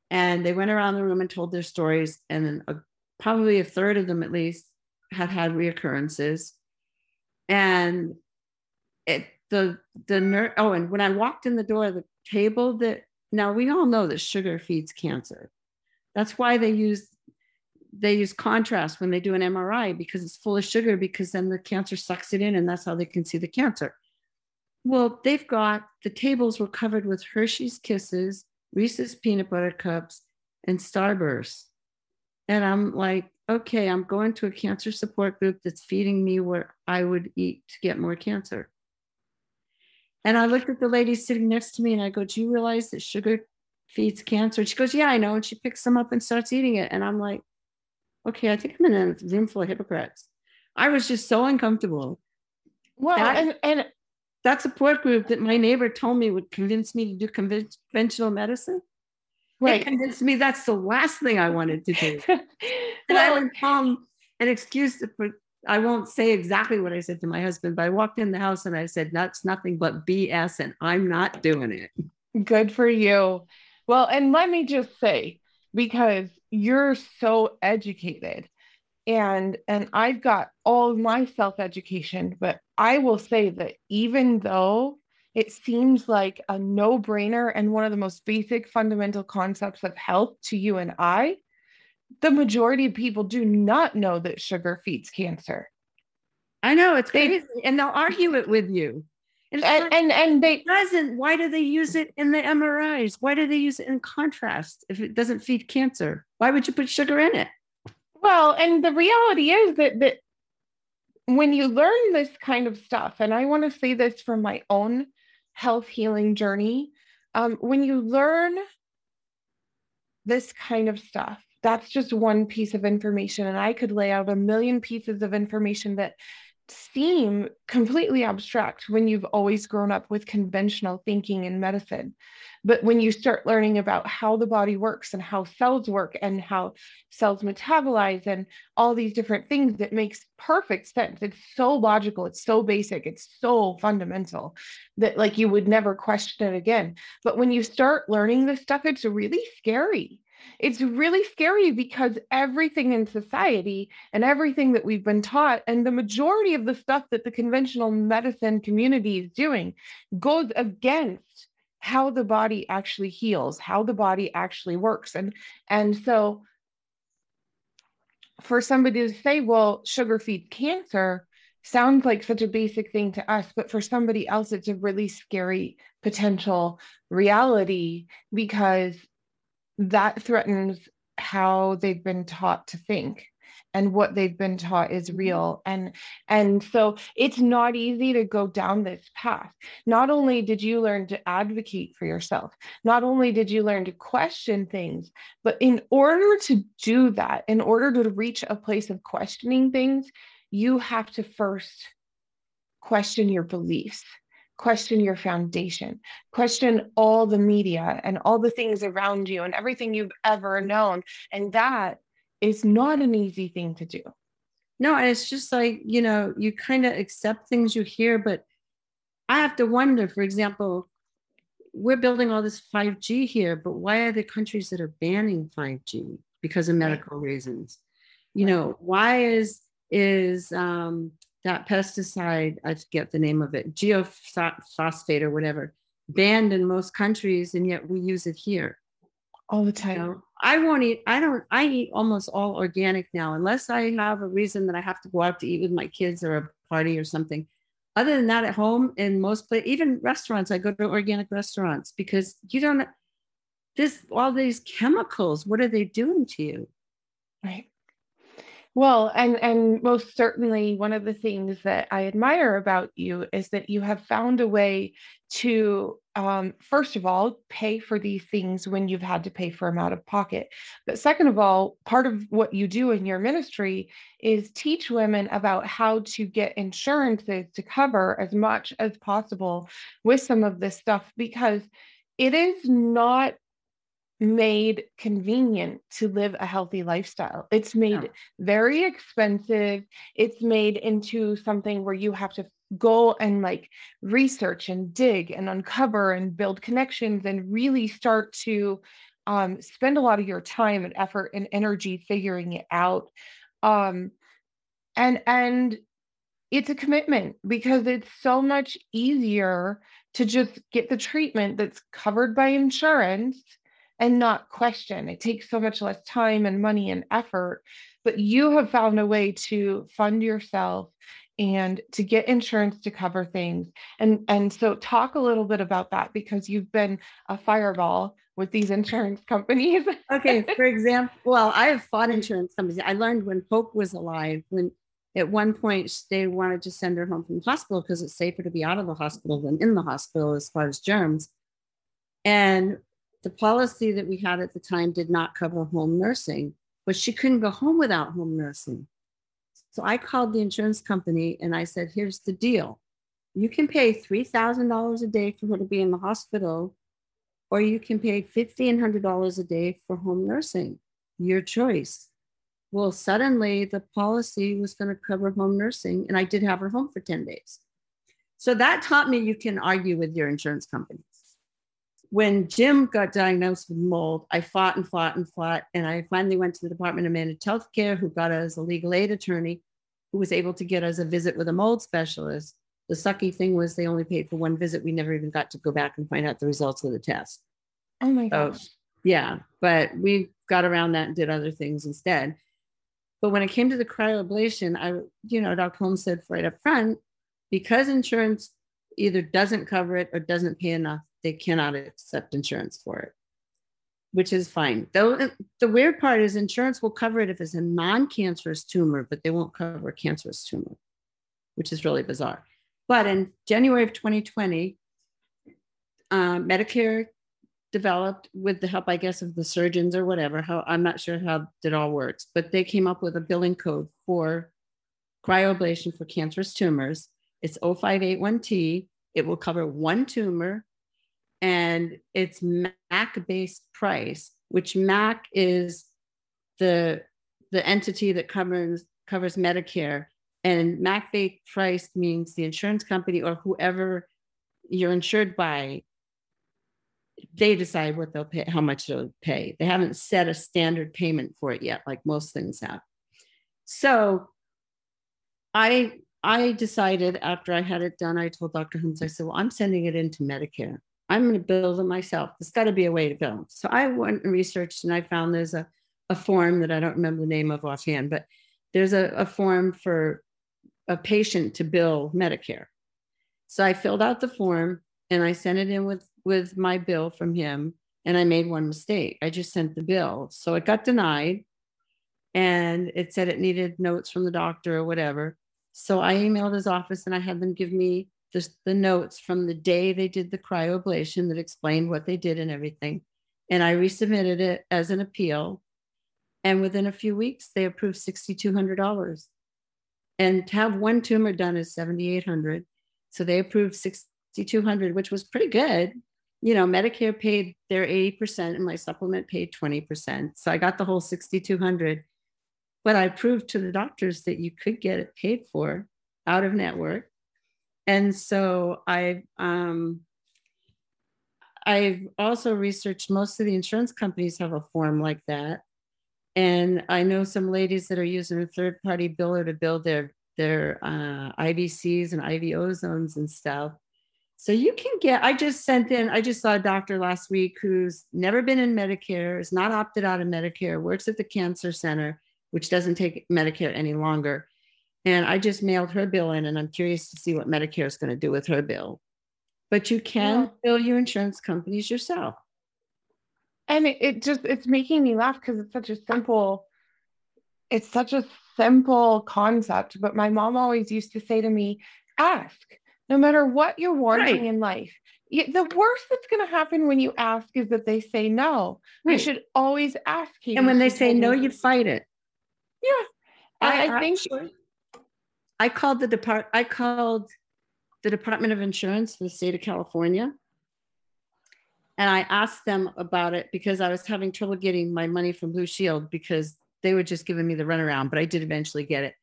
And they went around the room and told their stories. And a, probably a third of them, at least, had had reoccurrences. And it, the the ner- oh, and when I walked in the door, the table that now we all know that sugar feeds cancer. That's why they use they use contrast when they do an MRI because it's full of sugar because then the cancer sucks it in and that's how they can see the cancer. Well, they've got the tables were covered with Hershey's Kisses, Reese's peanut butter cups, and Starburst. And I'm like, okay, I'm going to a cancer support group that's feeding me what I would eat to get more cancer. And I looked at the lady sitting next to me and I go, Do you realize that sugar feeds cancer? And she goes, Yeah, I know. And she picks them up and starts eating it. And I'm like, Okay, I think I'm in a room full of hypocrites. I was just so uncomfortable. Well, that, and, and that support group that my neighbor told me would convince me to do conventional medicine. Right. It convinced me that's the last thing I wanted to do. and I would come an excuse to put, I won't say exactly what I said to my husband, but I walked in the house and I said, that's nothing but BS and I'm not doing it. Good for you. Well, and let me just say, because you're so educated and and I've got all my self education, but I will say that even though it seems like a no brainer and one of the most basic fundamental concepts of health to you and I, the majority of people do not know that sugar feeds cancer. I know it's they, crazy, and they'll argue it with you. And, and, and and they doesn't. Why do they use it in the MRIs? Why do they use it in contrast if it doesn't feed cancer? Why would you put sugar in it? Well, and the reality is that that when you learn this kind of stuff, and I want to say this from my own health healing journey, um, when you learn this kind of stuff, that's just one piece of information. And I could lay out a million pieces of information that seem completely abstract when you've always grown up with conventional thinking in medicine. But when you start learning about how the body works and how cells work and how cells metabolize and all these different things, it makes perfect sense. It's so logical, it's so basic, it's so fundamental that like you would never question it again. But when you start learning this stuff, it's really scary it's really scary because everything in society and everything that we've been taught, and the majority of the stuff that the conventional medicine community is doing, goes against how the body actually heals, how the body actually works. And, and so for somebody to say, well, sugar feeds cancer, sounds like such a basic thing to us, but for somebody else, it's a really scary potential reality because that threatens how they've been taught to think and what they've been taught is mm-hmm. real. And and so it's not easy to go down this path. Not only did you learn to advocate for yourself not only did you learn to question things but in order to do that in order to reach a place of questioning things you have to first question your beliefs question your foundation, question all the media and all the things around you and everything you've ever known. And that is not an easy thing to do. No, and it's just like, you know, you kind of accept things you hear, but I have to wonder, for example, we're building all this 5G here, but why are there countries that are banning 5G because of medical reasons? You know, why is is um, that pesticide, I forget the name of it, geophosphate or whatever, banned in most countries, and yet we use it here all the time. You know, I won't eat. I don't. I eat almost all organic now, unless I have a reason that I have to go out to eat with my kids or a party or something. Other than that, at home, in most places, even restaurants, I go to organic restaurants because you don't. This all these chemicals. What are they doing to you? Right. Well, and and most certainly one of the things that I admire about you is that you have found a way to um, first of all pay for these things when you've had to pay for them out of pocket. But second of all, part of what you do in your ministry is teach women about how to get insurances to cover as much as possible with some of this stuff because it is not made convenient to live a healthy lifestyle. It's made yeah. very expensive. It's made into something where you have to go and like research and dig and uncover and build connections and really start to um, spend a lot of your time and effort and energy figuring it out. Um, and and it's a commitment because it's so much easier to just get the treatment that's covered by insurance and not question. It takes so much less time and money and effort, but you have found a way to fund yourself and to get insurance to cover things. And and so talk a little bit about that because you've been a fireball with these insurance companies. okay, for example, well, I have fought insurance companies. I learned when Hope was alive when at one point they wanted to send her home from the hospital because it's safer to be out of the hospital than in the hospital as far as germs. And the policy that we had at the time did not cover home nursing, but she couldn't go home without home nursing. So I called the insurance company and I said, here's the deal. You can pay $3,000 a day for her to be in the hospital, or you can pay $1,500 a day for home nursing. Your choice. Well, suddenly the policy was going to cover home nursing, and I did have her home for 10 days. So that taught me you can argue with your insurance company when Jim got diagnosed with mold, I fought and fought and fought. And I finally went to the Department of Managed Health Care, who got us a legal aid attorney who was able to get us a visit with a mold specialist. The sucky thing was they only paid for one visit. We never even got to go back and find out the results of the test. Oh my gosh. So, yeah, but we got around that and did other things instead. But when it came to the cryoablation, I, you know, Dr. Holmes said right up front, because insurance either doesn't cover it or doesn't pay enough, they cannot accept insurance for it, which is fine. Though the weird part is insurance will cover it if it's a non-cancerous tumor, but they won't cover a cancerous tumor, which is really bizarre. But in January of 2020, uh, Medicare developed with the help, I guess, of the surgeons or whatever. How I'm not sure how it all works, but they came up with a billing code for cryoablation for cancerous tumors. It's 0581T. It will cover one tumor and it's MAC based price, which MAC is the the entity that covers covers Medicare, and MAC based price means the insurance company or whoever you're insured by. They decide what they'll pay, how much they'll pay. They haven't set a standard payment for it yet, like most things have. So, I I decided after I had it done, I told Dr. Holmes, I said, well, I'm sending it into Medicare. I'm going to build it myself. There's got to be a way to build. So I went and researched and I found there's a, a form that I don't remember the name of offhand, but there's a, a form for a patient to bill Medicare. So I filled out the form and I sent it in with, with my bill from him. And I made one mistake. I just sent the bill. So it got denied and it said it needed notes from the doctor or whatever. So I emailed his office and I had them give me just the notes from the day they did the cryoablation that explained what they did and everything. And I resubmitted it as an appeal. And within a few weeks, they approved $6,200. And to have one tumor done is 7,800. So they approved 6,200, which was pretty good. You know, Medicare paid their 80% and my supplement paid 20%. So I got the whole 6,200. But I proved to the doctors that you could get it paid for out of network and so I um, I've also researched most of the insurance companies have a form like that. And I know some ladies that are using a third party biller to build their their uh, IVCs and IV ozones and stuff. So you can get, I just sent in, I just saw a doctor last week who's never been in Medicare, is not opted out of Medicare, works at the cancer center, which doesn't take Medicare any longer. And I just mailed her bill in, and I'm curious to see what Medicare is going to do with her bill. But you can yeah. bill your insurance companies yourself. And it, it just it's making me laugh because it's such a simple it's such a simple concept, but my mom always used to say to me, ask no matter what you're wanting right. in life. The worst that's going to happen when you ask is that they say no. Right. You should always ask. And when they say no, you fight it. Yeah. I, I, think I called the depart I called the Department of Insurance for the state of California. And I asked them about it because I was having trouble getting my money from Blue Shield because they were just giving me the runaround, but I did eventually get it.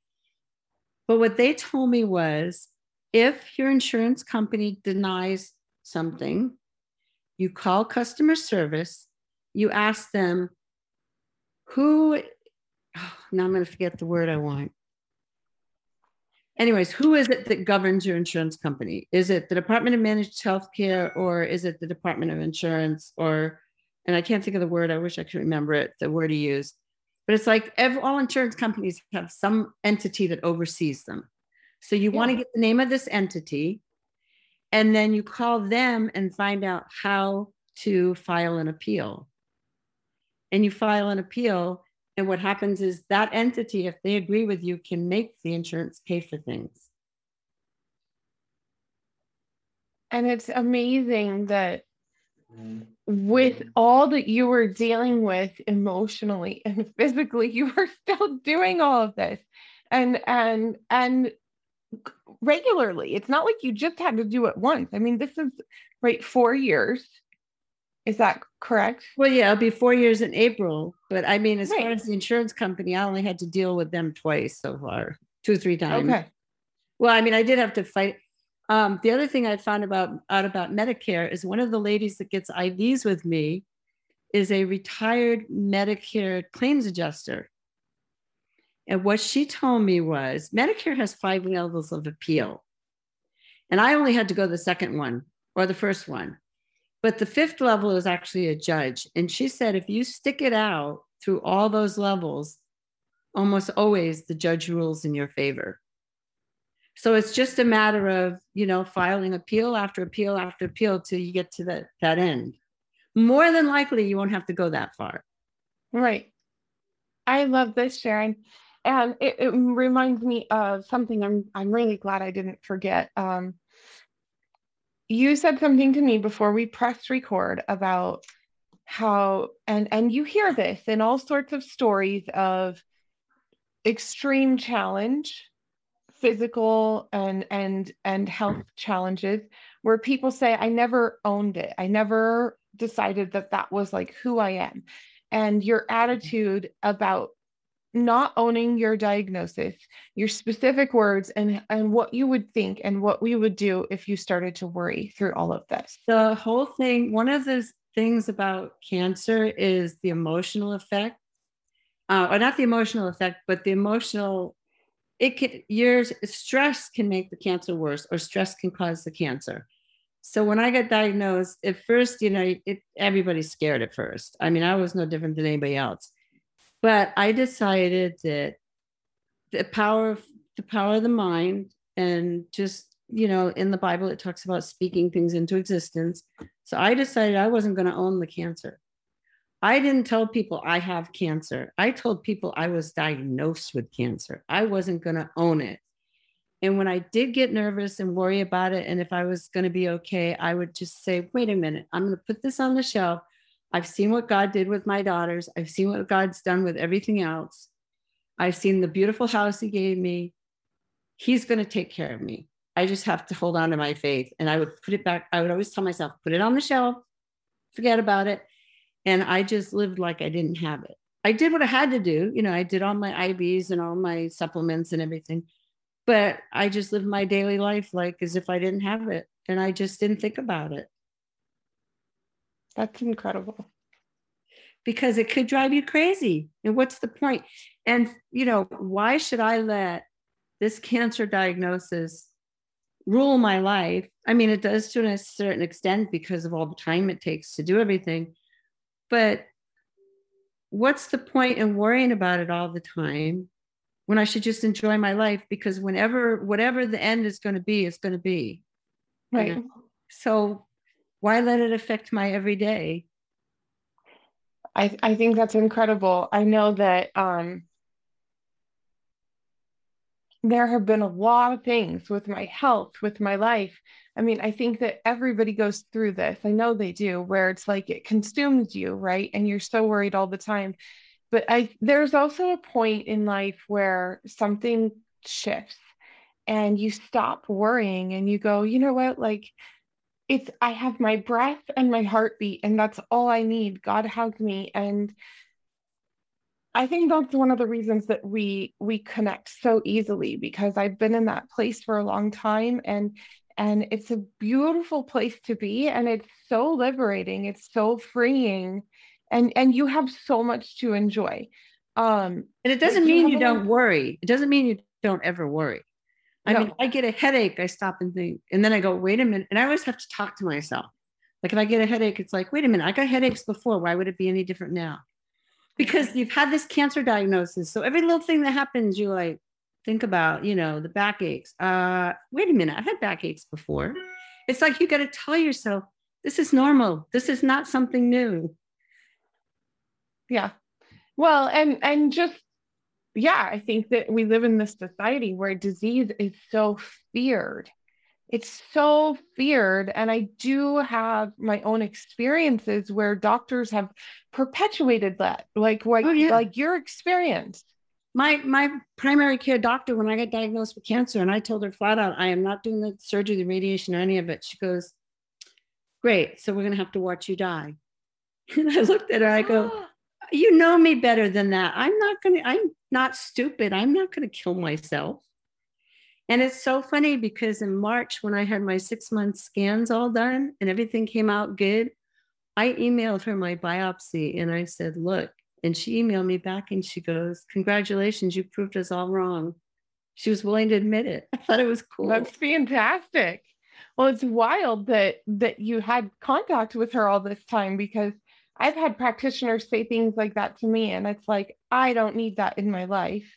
But what they told me was if your insurance company denies something, you call customer service, you ask them who, oh, now I'm going to forget the word I want. Anyways, who is it that governs your insurance company? Is it the Department of Managed Healthcare or is it the Department of Insurance or, and I can't think of the word, I wish I could remember it, the word he used. But it's like every, all insurance companies have some entity that oversees them. So you yeah. want to get the name of this entity, and then you call them and find out how to file an appeal. And you file an appeal, and what happens is that entity, if they agree with you, can make the insurance pay for things. And it's amazing that mm-hmm. with all that you were dealing with emotionally and physically, you were still doing all of this. And and and regularly. It's not like you just had to do it once. I mean, this is right four years. Is that correct? Well, yeah, it'll be four years in April. But I mean, as right. far as the insurance company, I only had to deal with them twice so far, two or three times. Okay. Well, I mean, I did have to fight. Um, the other thing I found about out about Medicare is one of the ladies that gets IVs with me is a retired Medicare claims adjuster. And what she told me was Medicare has five levels of appeal. And I only had to go the second one or the first one. But the fifth level is actually a judge. And she said if you stick it out through all those levels, almost always the judge rules in your favor. So it's just a matter of, you know, filing appeal after appeal after appeal till you get to that, that end. More than likely, you won't have to go that far. Right. I love this, Sharon and it, it, reminds me of something I'm I'm really glad I didn't forget. Um, you said something to me before we pressed record about how and and you hear this in all sorts of stories of extreme challenge physical and and and health challenges where people say i never owned it. I never decided that that was like who i am. And your mm-hmm. attitude about not owning your diagnosis, your specific words, and, and what you would think and what we would do if you started to worry through all of this. The whole thing, one of the things about cancer is the emotional effect, uh, or not the emotional effect, but the emotional. It can your stress can make the cancer worse, or stress can cause the cancer. So when I got diagnosed, at first, you know, it, everybody's scared at first. I mean, I was no different than anybody else but I decided that the power of the power of the mind and just you know in the bible it talks about speaking things into existence. So i decided i wasn't going to own the cancer. I didn't tell people i have cancer. I told people i was diagnosed with cancer. I wasn't going to own it. And when i did get nervous and worry about it and if i was going to be okay i would just say wait a minute i'm going to put this on the shelf I've seen what God did with my daughters. I've seen what God's done with everything else. I've seen the beautiful house He gave me. He's going to take care of me. I just have to hold on to my faith. And I would put it back. I would always tell myself, put it on the shelf, forget about it. And I just lived like I didn't have it. I did what I had to do. You know, I did all my IVs and all my supplements and everything. But I just lived my daily life like as if I didn't have it. And I just didn't think about it. That's incredible. Because it could drive you crazy. And what's the point? And, you know, why should I let this cancer diagnosis rule my life? I mean, it does to a certain extent because of all the time it takes to do everything. But what's the point in worrying about it all the time when I should just enjoy my life? Because whenever, whatever the end is going to be, it's going to be. Right. You know? So why let it affect my everyday i i think that's incredible i know that um there have been a lot of things with my health, with my life. I mean, I think that everybody goes through this. I know they do, where it's like it consumes you, right? And you're so worried all the time. But I there's also a point in life where something shifts and you stop worrying and you go, you know what? Like it's I have my breath and my heartbeat, and that's all I need. God has me. And I think that's one of the reasons that we we connect so easily because I've been in that place for a long time and and it's a beautiful place to be and it's so liberating it's so freeing and and you have so much to enjoy um and it doesn't mean you don't worry it doesn't mean you don't ever worry I no. mean, I get a headache, I stop and think, and then I go, wait a minute. And I always have to talk to myself. Like if I get a headache, it's like, wait a minute, I got headaches before. Why would it be any different now? Because you've had this cancer diagnosis. So every little thing that happens, you like think about, you know, the backaches. Uh, wait a minute, I've had backaches before. It's like you got to tell yourself, this is normal. This is not something new. Yeah. Well, and and just yeah, I think that we live in this society where disease is so feared. It's so feared. And I do have my own experiences where doctors have perpetuated that, like like, oh, yeah. like your experience. My my primary care doctor, when I got diagnosed with cancer, and I told her flat out, I am not doing the surgery, the radiation, or any of it. She goes, Great. So we're gonna have to watch you die. And I looked at her, I go, you know me better than that. I'm not going to, I'm not stupid. I'm not going to kill myself. And it's so funny because in March, when I had my six month scans all done and everything came out good, I emailed her my biopsy and I said, Look, and she emailed me back and she goes, Congratulations, you proved us all wrong. She was willing to admit it. I thought it was cool. That's fantastic. Well, it's wild that that you had contact with her all this time because I've had practitioners say things like that to me, and it's like, I don't need that in my life.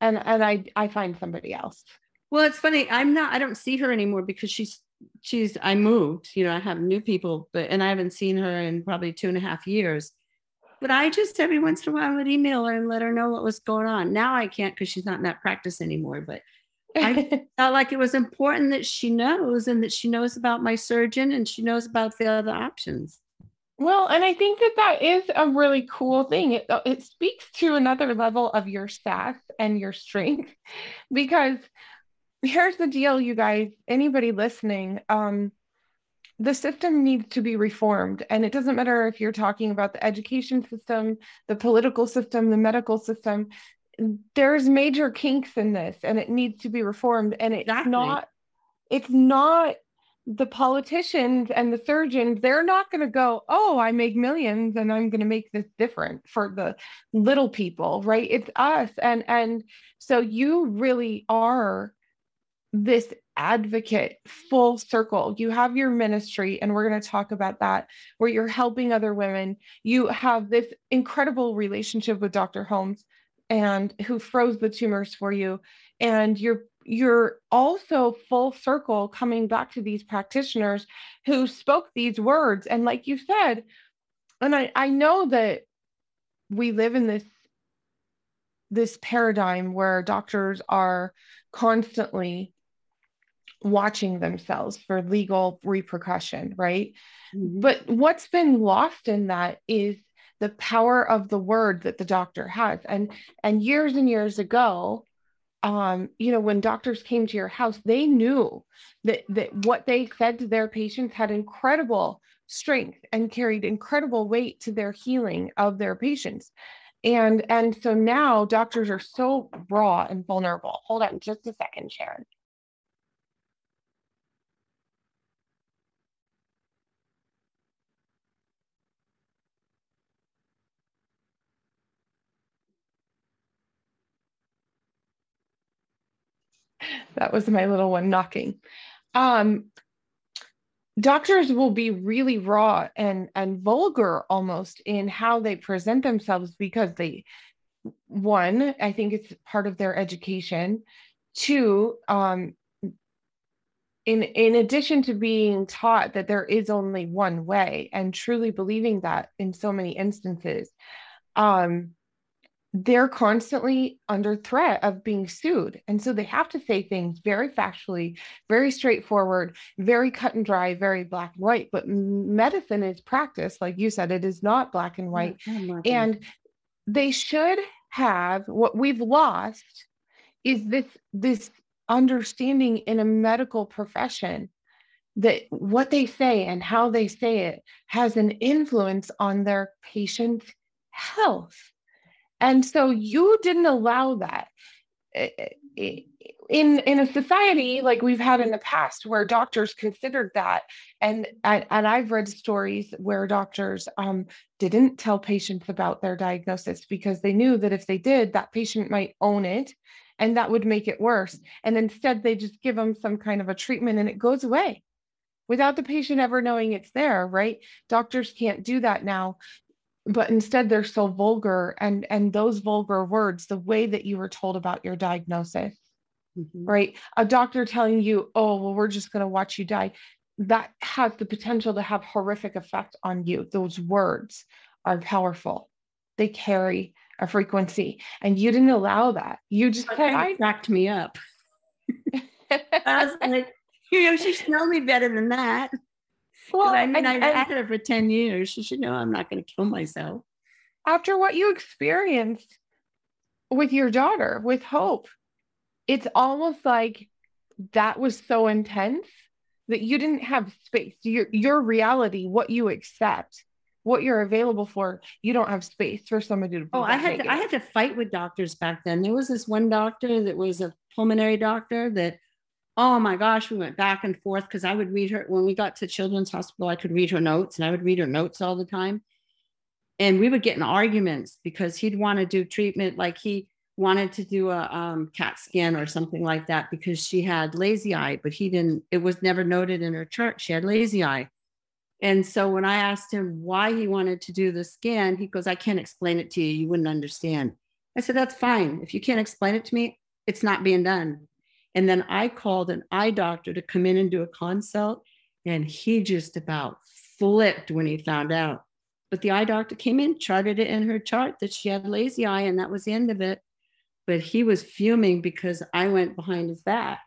And and I I find somebody else. Well, it's funny. I'm not, I don't see her anymore because she's she's I moved, you know, I have new people, but and I haven't seen her in probably two and a half years. But I just every once in a while would email her and let her know what was going on. Now I can't because she's not in that practice anymore. But I felt like it was important that she knows and that she knows about my surgeon and she knows about the other options. Well, and I think that that is a really cool thing. It, uh, it speaks to another level of your sass and your strength because here's the deal, you guys, anybody listening, um, the system needs to be reformed. And it doesn't matter if you're talking about the education system, the political system, the medical system, there's major kinks in this and it needs to be reformed. And it's exactly. not, it's not the politicians and the surgeons they're not going to go oh i make millions and i'm going to make this different for the little people right? It's us. And and so you really are this advocate full circle. You have your ministry and we're going to talk about that where you're helping other women. You have this incredible relationship with dr holmes and who froze the tumors for you and you're you're also full circle coming back to these practitioners who spoke these words. And like you said and i i know that we live in this this paradigm where doctors are constantly watching themselves for legal repercussion right? Mm-hmm. but what's been lost in that is the power of the word that the doctor has. And and years and years ago um, you know, when doctors came to your house, they knew that that what they said to their patients had incredible strength and carried incredible weight to their healing of their patients. And and so now doctors are so raw and vulnerable. Hold on just a second, Sharon. That was my little one knocking. Um, doctors will be really raw and and vulgar almost in how they present themselves because they one i think it's part of their education two um in in addition to being taught that there is only one way and truly believing that in so many instances um they're constantly under threat of being sued. And so they have to say things very factually, very straightforward, very cut and dry, very black and white. But medicine is practice, like you said, it is not black and white. and they should have what we've lost is this this understanding in a medical profession that what they say and how they say it has an influence on their patient's health and so you didn't allow that. Eh, eh, eh, in in a society like we've had in the past where doctors considered that and and, and i've read stories where doctors um, didn't tell patients about their diagnosis because they knew that if they did that patient might own it and that would make it worse. And instead they just give them some kind of a treatment and it goes away without the patient ever knowing it's there right? Doctors can't do that now but instead they're so vulgar and and those vulgar words the way that you were told about your diagnosis mm-hmm. right? A doctor telling you oh well we're just going to watch you die that has the potential to have horrific effect on you. Those words are powerful. They carry a frequency and you didn't allow that. You just kind of backed me up. I was like you know she should know me better than that well, I mean, I, I had her for 10 years. She should know I'm not going to kill myself. After what you experienced with your daughter, with Hope, it's almost like that was so intense that you didn't have space. Your your reality, what you accept, what you're available for, you don't have space for somebody to. Oh, I had to, I had to fight with doctors back then. There was this one doctor that was a pulmonary doctor that oh my gosh, we went back and forth because I would read her when we got to Children's Hospital, I could read her notes and I would read her notes all the time. And we would get in arguments because he'd want to do treatment like he wanted to do a um, CAT scan or something like that because she had lazy eye, but he didn't, it was never noted in her chart. She had lazy eye. And so when I asked him why he wanted to do the scan, he goes, I can't explain it to you. You wouldn't understand. I said, That's fine. If you can't explain it to me, it's not being done. And then I called an eye doctor to come in and do a consult, and he just about flipped when he found out. But the eye doctor came in, charted it in her chart that she had lazy eye, and that was the end of it. But he was fuming because I went behind his back.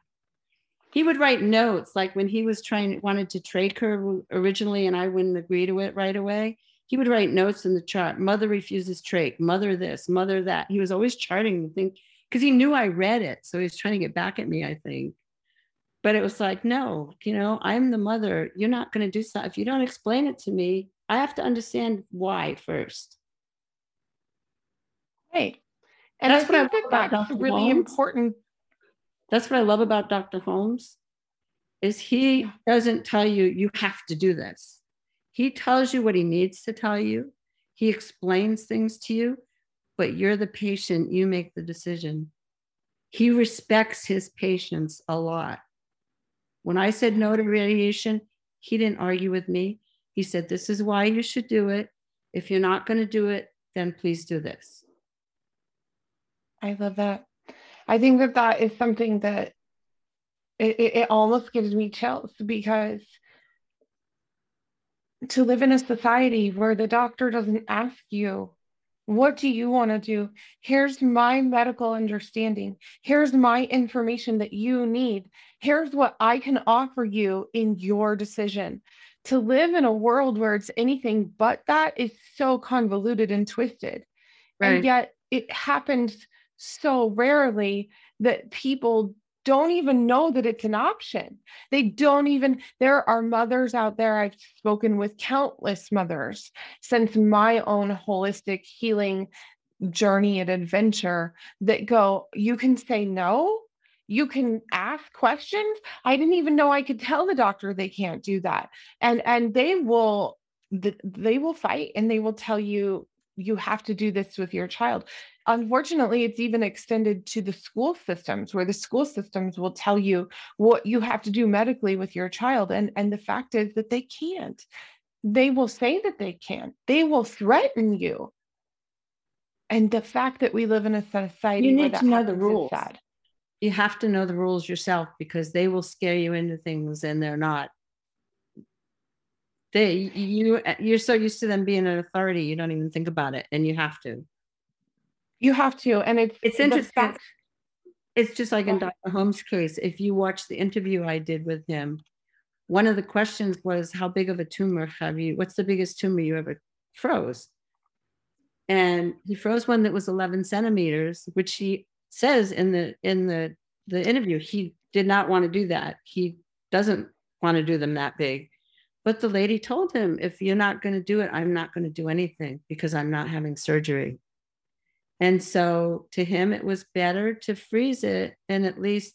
He would write notes, like when he was trying, wanted to trach her originally, and I wouldn't agree to it right away. He would write notes in the chart. Mother refuses trach. Mother this. Mother that. He was always charting the thing because he knew I read it. So he's trying to get back at me, I think. But it was like, no, you know, I'm the mother. You're not going to do something. If you don't explain it to me, I have to understand why first. Right. And that's what I think about Dr. really Holmes. important. That's what I love about Dr. Holmes is he doesn't tell you you have to do this. He tells you what he needs to tell you. He explains things to you but you're the patient, you make the decision. He respects his patients a lot. When I said no to radiation, he didn't argue with me. He said, This is why you should do it. If you're not going to do it, then please do this. I love that. I think that that is something that it, it, it almost gives me chills because to live in a society where the doctor doesn't ask you what do you want to do? Here's my medical understanding. Here's my information that you need. Here's what I can offer you in your decision. To live in a world where it's anything but that is so convoluted and twisted. Right. And yet it happens so rarely that people don't even know that it's an option. They don't even, there are mothers out there, I've spoken with countless mothers since my own holistic healing journey and adventure that go, you can say no. You can ask questions. I didn't even know I could tell the doctor they can't do that. And and they will they will fight and they will tell you you have to do this with your child unfortunately it's even extended to the school systems where the school systems will tell you what you have to do medically with your child and and the fact is that they can't. They will say that they can't. They will threaten you. And the fact that we live in a society you need to know the rules. you have to know the rules yourself because they will scare you into things and they're not. They you you're so used to them being an authority you don't even think about it and you have to You have to. And it's It's interesting. fact- It's just like in Dr. Holmes' case, if you watch the interview I did with him, one of the questions was, how big of a tumor have you, what's the biggest tumor you ever froze? And he froze one that was 11 centimeters, which he says in the, in the, the interview, he did not want to do that. He doesn't want to do them that big. But the lady told him, if you're not going to do it, I'm not going to do anything because I'm not having surgery. And so to him, it was better to freeze it and at least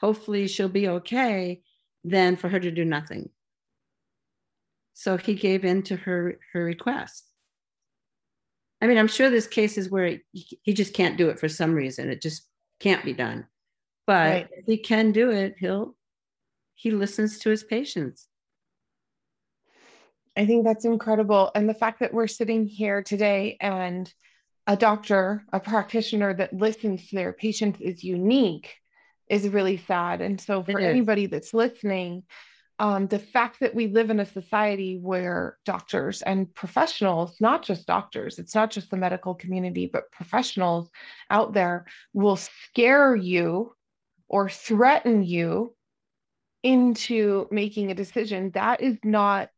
hopefully she'll be okay than for her to do nothing. So he gave in to her, her request. I mean, I'm sure there's cases where he, he just can't do it for some reason. It just can't be done. But Right. if he can do it, he'll, he listens to his patients. I think that's incredible. And the fact that we're sitting here today and a doctor, a practitioner that listens to their patients is unique is really sad. And so for anybody that's listening, um, the fact that we live in a society where doctors and professionals, not just doctors, it's not just the medical community, but professionals out there will scare you or threaten you into making a decision, that is not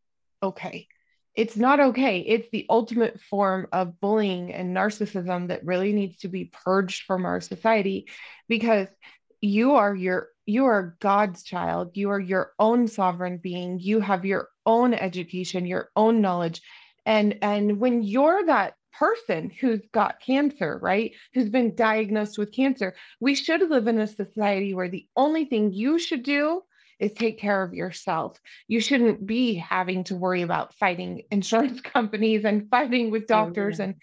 okay. It's not okay. It's the ultimate form of bullying and narcissism that really needs to be purged from our society because you are your you are God's child. You are your own sovereign being. You have your own education, your own knowledge. And and when you're that person who's got cancer, right? Who's been diagnosed with cancer, we should live in a society where the only thing you should do is take care of yourself. You shouldn't be having to worry about fighting insurance companies and fighting with oh, doctors. yeah. And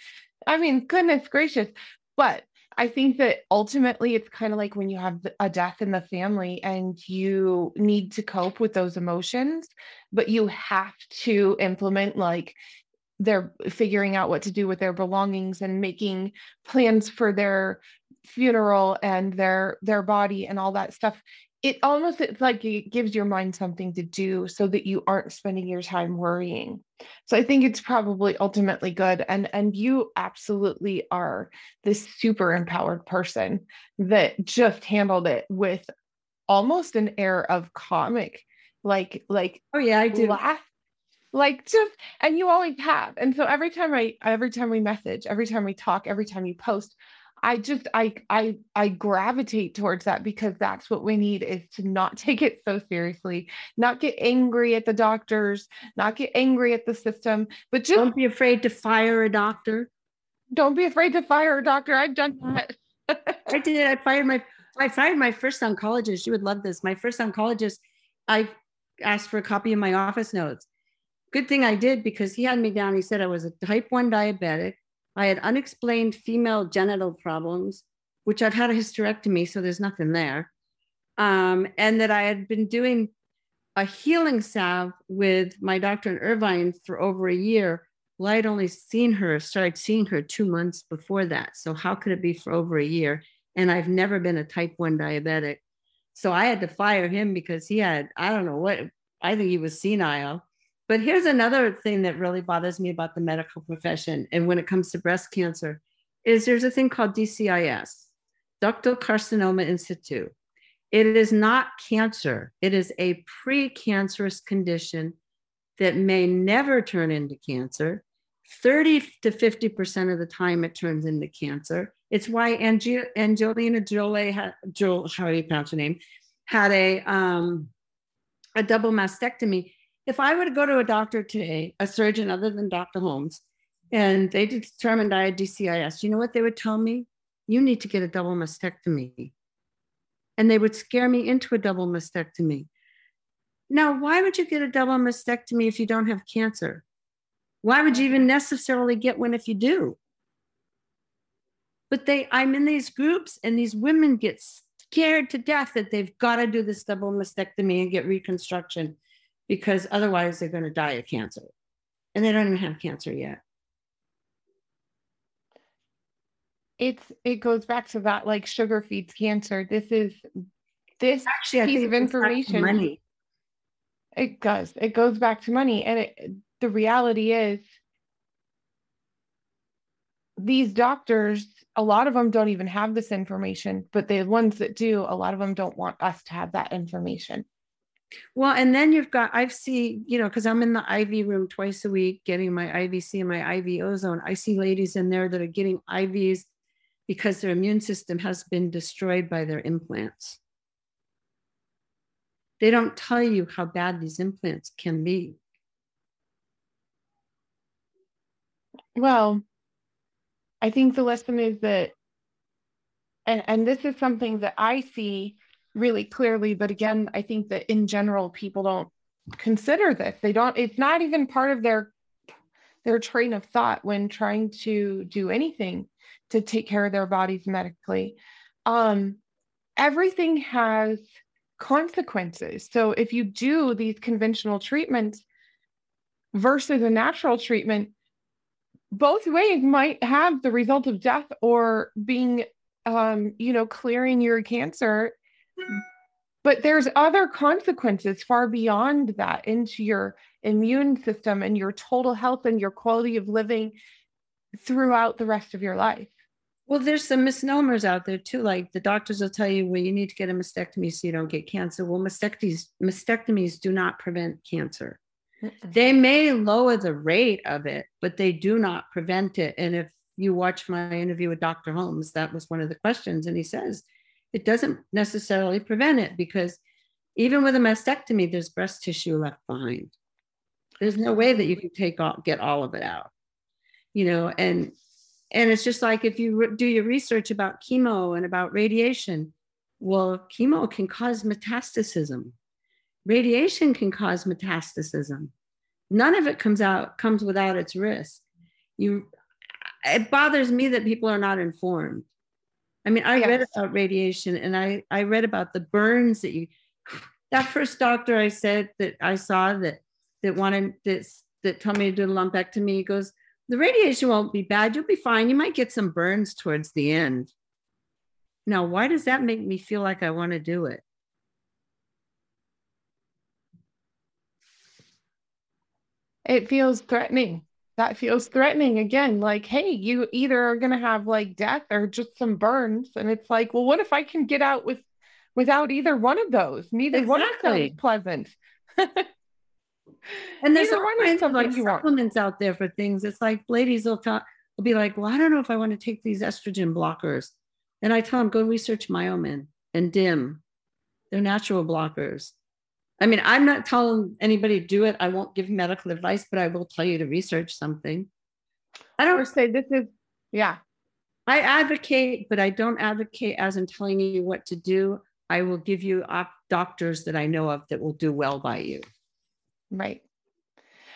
I mean, goodness gracious. But I think that ultimately it's kind of like when you have a death in the family and you need to cope with those emotions, but you have to implement like they're figuring out what to do with their belongings and making plans for their funeral and their their body and all that stuff it almost it's like it gives your mind something to do so that you aren't spending your time worrying so i think it's probably ultimately good and and you absolutely are this super empowered person that just handled it with almost an air of comic like like Oh yeah, I do. laugh like just and you always have and so every time i every time we message every time we talk every time you post i just i i i gravitate towards that because that's what we need is to not take it so seriously not get angry at the doctors not get angry at the system but just Don't be afraid to fire a doctor. don't be afraid to fire a doctor i've done that I did. I fired my I fired my first oncologist. You would love this. My first oncologist, I asked for a copy of my office notes. Good thing I did because he had me down. He said I was a type 1 diabetic. I had unexplained female genital problems, which I've had a hysterectomy, so there's nothing there. Um, and that I had been doing a healing salve with my doctor in Irvine for over a year. Well, I'd only seen her, started seeing her two months before that. So how could it be for over a year? And I've never been a type 1 diabetic. So I had to fire him because he had, I don't know what, I think he was senile. But here's another thing that really bothers me about the medical profession. And when it comes to breast cancer, is there's a thing called DCIS, ductal carcinoma in situ. It is not cancer, it is a precancerous condition that may never turn into cancer. 30 to 50% of the time it turns into cancer. It's why Ange- Angelina Jolie Joel, how do you pronounce her name, had a, um, a double mastectomy. If I were to go to a doctor today, a surgeon other than Dr. Holmes, and they determined I had DCIS, you know what they would tell me? You need to get a double mastectomy. And they would scare me into a double mastectomy. Now, why would you get a double mastectomy if you don't have cancer? Why would you even necessarily get one if you do? But they, I'm in these groups, and these women get scared to death that they've got to do this double mastectomy and get reconstruction because otherwise they're going to die of cancer. And they don't even have cancer yet. it's it goes back to that like sugar feeds cancer this is this Actually, piece of it goes back to information money. It does. It goes back to money. And it, the reality is, these doctors, a lot of them don't even have this information, but the ones that do, a lot of them don't want us to have that information. Well, and then you've got, I've seen, you know, because I'm in the IV room twice a week getting my IVC and my IV ozone. I see ladies in there that are getting IVs because their immune system has been destroyed by their implants. They don't tell you how bad these implants can be. Well, I think the lesson is that, and, and this is something that I see really clearly, but again, I think that in general, people don't consider this. They don't, it's not even part of their their train of thought when trying to do anything to take care of their bodies medically. Um, everything has consequences. So if you do these conventional treatments versus a natural treatment, both ways might have the result of death or being um, you know clearing your cancer but there's other consequences far beyond that into your immune system and your total health and your quality of living throughout the rest of your life well there's some misnomers out there too like the doctors will tell you well you need to get a mastectomy so you don't get cancer well mastectomies mastectomies do not prevent cancer they may lower the rate of it, but they do not prevent it. And if you watch my interview with Dr. Holmes, that was one of the questions. And he says it doesn't necessarily prevent it because even with a mastectomy, there's breast tissue left behind. There's no way that you can take all, get all of it out, you know, and and it's just like if you do your research about chemo and about radiation, well, chemo can cause metastasis Radiation can cause metastasis. None of it comes out comes without its risk. You it bothers me that people are not informed. I mean, I oh, yes. read about radiation and I, I read about the burns that you that first doctor I said that I saw that that wanted this that told me to do a lumpectomy he goes, the radiation won't be bad. You'll be fine. You might get some burns towards the end. Now, why does that make me feel like I want to do it? it feels threatening. That feels threatening again. Like, hey, you either are going to have like death or just some burns. And it's like, well, what if I can get out with without either one of those? Neither exactly. one of them pleasant. and there's all kinds of like supplements want. out there for things. It's like ladies will talk, will be like, well, I don't know if I want to take these estrogen blockers. And I tell them, go research Myomin and DIM. They're natural blockers. I mean, I'm not telling anybody to do it. I won't give medical advice, but I will tell you to research something. I don't say this is, yeah. I advocate, but I don't advocate as in telling you what to do. I will give you op- doctors that I know of that will do well by you. Right.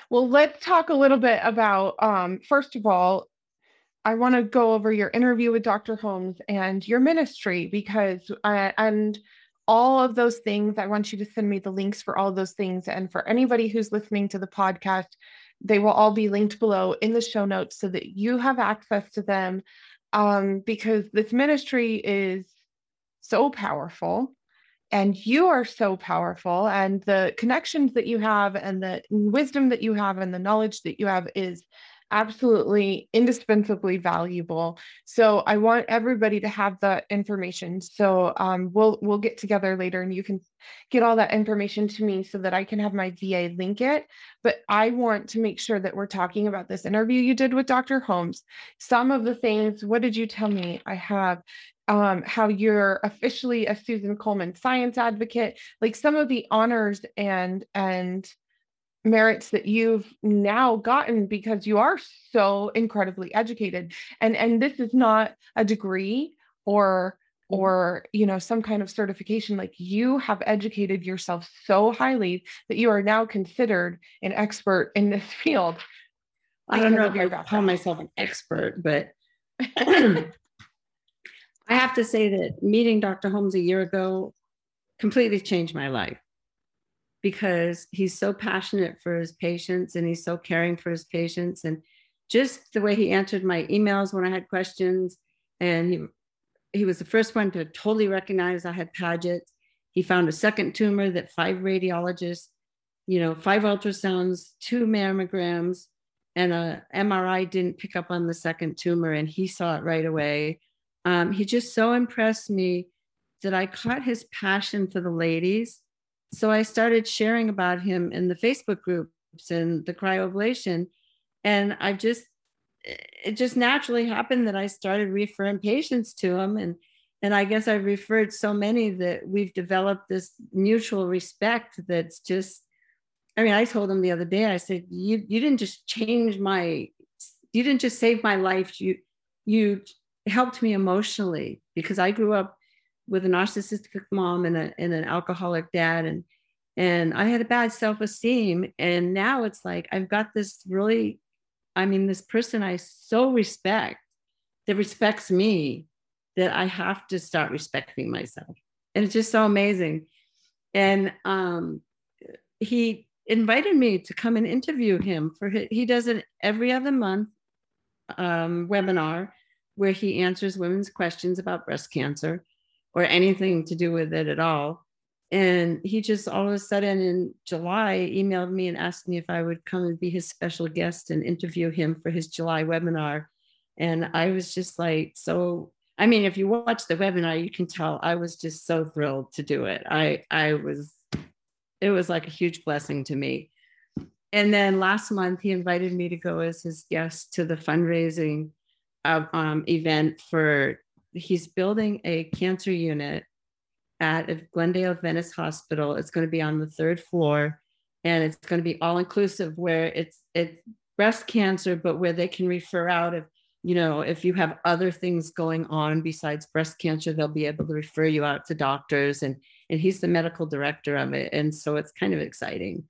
Well, let's talk a little bit about, um, first of all, I want to go over your interview with Dr. Holmes and your ministry because, uh, and all of those things. I want you to send me the links for all those things. And for anybody who's listening to the podcast, they will all be linked below in the show notes so that you have access to them. Um, because this ministry is so powerful and you are so powerful and the connections that you have and the wisdom that you have and the knowledge that you have is absolutely indispensably valuable. So I want everybody to have that information. So um, we'll we'll get together later, and you can get all that information to me so that I can have my VA link it. But I want to make sure that we're talking about this interview you did with Dr. Holmes. Some of the things. What did you tell me? I have um, how you're officially a Susan Komen science advocate, like some of the honors and and merits that you've now gotten because you are so incredibly educated. And and this is not a degree or mm-hmm. or you know some kind of certification. Like you have educated yourself so highly that you are now considered an expert in this field. I don't know if i call myself an expert but i have to say that meeting dr holmes a year ago completely changed my life because he's so passionate for his patients and he's so caring for his patients and just the way he answered my emails when I had questions and he he was the first one to totally recognize I had Paget. He found a second tumor that five radiologists, you know, five ultrasounds, two mammograms, and a MRI didn't pick up on the second tumor, and he saw it right away. Um, he just so impressed me that I caught his passion for the ladies. So I started sharing about him in the Facebook groups and the cryoablation. And I just, it just naturally happened that I started referring patients to him. And, and I guess I've referred so many that we've developed this mutual respect that's just, I mean, I told him the other day, I said, you, you didn't just change my, you didn't just save my life. You, you helped me emotionally because I grew up with a narcissistic mom and, a, and an alcoholic dad. And and I had a bad self-esteem. And now it's like I've got this really I mean this person I so respect that respects me that I have to start respecting myself. And it's just so amazing. And um he invited me to come and interview him for his, he does it every other month um, webinar where he answers women's questions about breast cancer or anything to do with it at all. And he just all of a sudden in July emailed me and asked me if I would come and be his special guest and interview him for his July webinar. And I was just like, so, I mean, if you watch the webinar, you can tell I was just so thrilled to do it. I, I was, it was like a huge blessing to me. And then last month, he invited me to go as his guest to the fundraising uh, um, event for he's building a cancer unit at Glendale Adventist Hospital. It's going to be on the third floor, and it's going to be all inclusive, where it's it's breast cancer, but where they can refer out if you know if you have other things going on besides breast cancer, they'll be able to refer you out to doctors, and and he's the medical director of it, and so it's kind of exciting.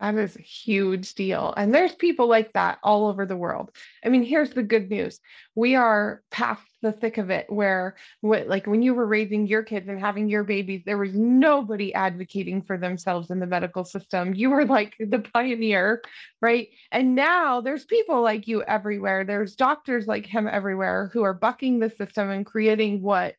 That is a huge deal. And there's people like that all over the world. I mean, here's the good news. We are past the thick of it where what like when you were raising your kids and having your babies, there was nobody advocating for themselves in the medical system. You were like the pioneer, right? And now there's people like you everywhere. There's doctors like him everywhere who are bucking the system and creating what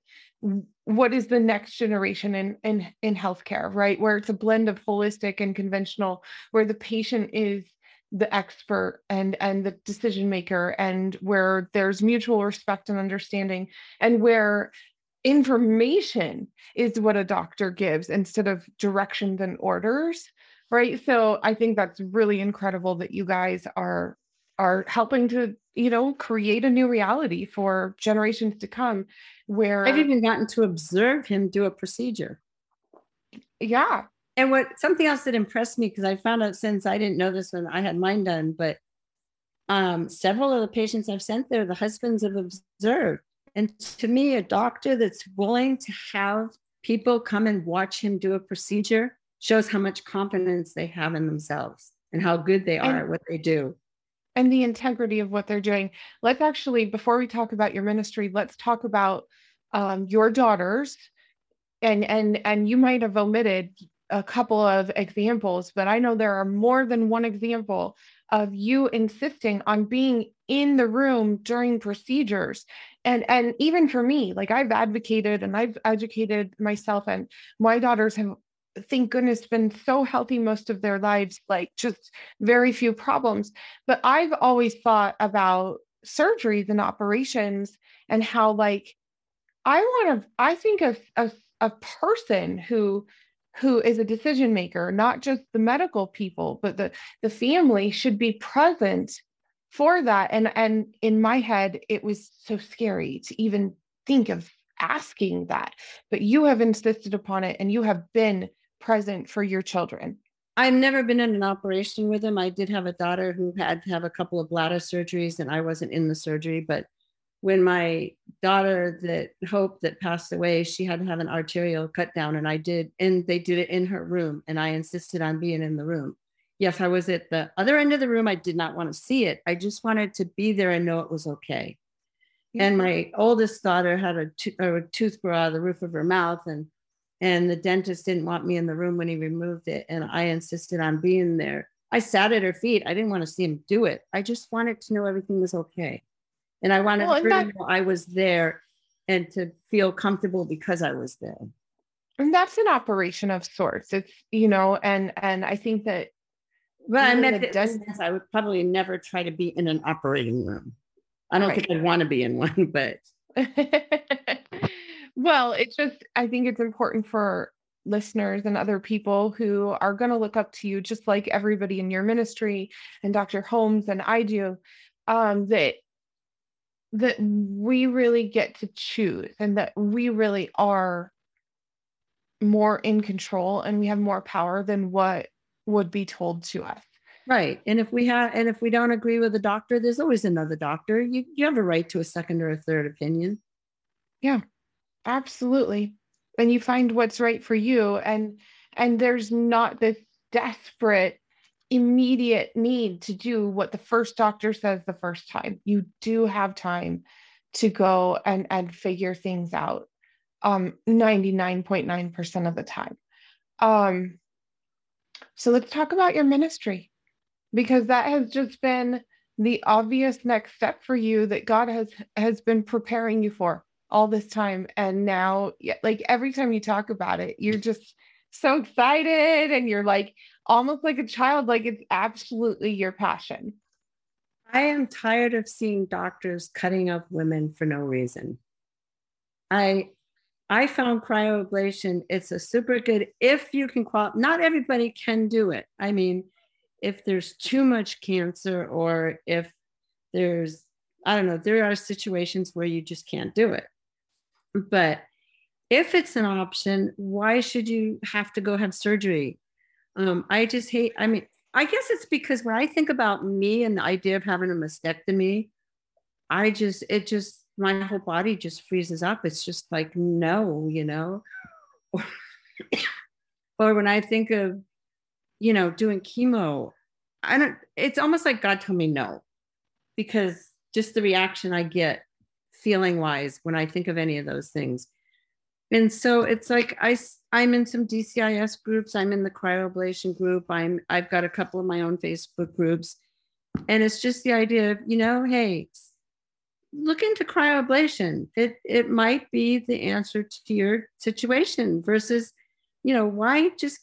what is the next generation in in in healthcare right? Where it's a blend of holistic and conventional where the patient is the expert and and the decision maker and where there's mutual respect and understanding and where information is what a doctor gives instead of directions and orders right? So i think that's really incredible that you guys are are helping to you know create a new reality for generations to come where I've even gotten to observe him do a procedure. Yeah. And what something else that impressed me because I found out since I didn't know this when I had mine done, but um, several of the patients I've sent there, the husbands have observed. And to me, a doctor that's willing to have people come and watch him do a procedure shows how much confidence they have in themselves and how good they are and, at what they do. And the integrity of what they're doing. Let's actually, before we talk about your ministry, let's talk about um, your daughters and and and you might have omitted a couple of examples but i know there are more than one example of you insisting on being in the room during procedures and and even for me like i've advocated and i've educated myself and my daughters have thank goodness been so healthy most of their lives like just very few problems but i've always thought about surgeries and operations and how like I want to, I think of a, a person who who is a decision maker, not just the medical people, but the, the family should be present for that. And and in my head, it was so scary to even think of asking that. But you have insisted upon it and you have been present for your children. I've never been in an operation with him. I did have a daughter who had to have a couple of bladder surgeries, and I wasn't in the surgery, but when my daughter that hope that passed away she had to have an arterial cut down and i did and they did it in her room and i insisted on being in the room yes i was at the other end of the room i did not want to see it i just wanted to be there and know it was okay yeah. and my oldest daughter had a, to- a tooth grow out of the roof of her mouth and and the dentist didn't want me in the room when he removed it and i insisted on being there i sat at her feet i didn't want to see him do it i just wanted to know everything was okay and I wanted well, her that, to know I was there and to feel comfortable because I was there. And that's an operation of sorts. It's, you know, and and I think that Well, I meant that dent- I would probably never try to be in an operating room. I don't Right. think I'd want to be in one, but well, it's just, I think it's important for listeners and other people who are going to look up to you, just like everybody in your ministry and Dr. Holmes and I do, um, that that we really get to choose and that we really are more in control and we have more power than what would be told to us. right. And if we have, and if we don't agree with the doctor, there's always another doctor. You you have a right to a second or a third opinion. Absolutely. And you find what's right for you and and there's not this desperate immediate need to do what the first doctor says the first time. You do have time to go and and figure things out um 99.9% of the time. Um so let's talk about your ministry because that has just been the obvious next step for you that God has has been preparing you for all this time and now like every time you talk about it you're just so excited and you're like almost like a child like it's absolutely your passion I am tired of seeing doctors cutting up women for no reason. I I found cryoablation. It's a super good if you can qual. Not everybody can do it. I mean, if there's too much cancer or if there's I don't know, there are situations where you just can't do it. But if it's an option, why should you have to go have surgery? Um, I just hate. I mean, I guess it's because when I think about me and the idea of having a mastectomy, I just, it just, my whole body just freezes up. It's just like, no, you know? or when I think of, you know, doing chemo, I don't, it's almost like God told me no, because just the reaction I get feeling wise when I think of any of those things. And so it's like I I'm in some DCIS groups. I'm in the cryoablation group. I'm I've got a couple of my own Facebook groups, and it's just the idea of you know, hey, look into cryoablation. It it might be the answer to your situation versus, you know, why just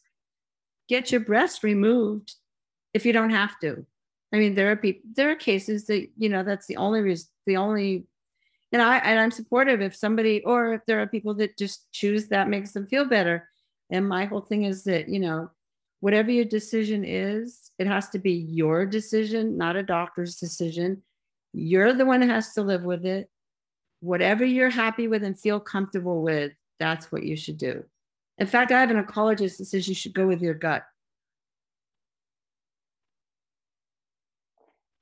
get your breast removed if you don't have to. I mean, there are people, there are cases that you know that's the only reason, the only and I and I'm supportive if somebody or if there are people that just choose that makes them feel better. And my whole thing is that, you know, whatever your decision is, it has to be your decision, not a doctor's decision. You're the one who has to live with it. Whatever you're happy with and feel comfortable with, that's what you should do. In fact, I have an oncologist that says you should go with your gut.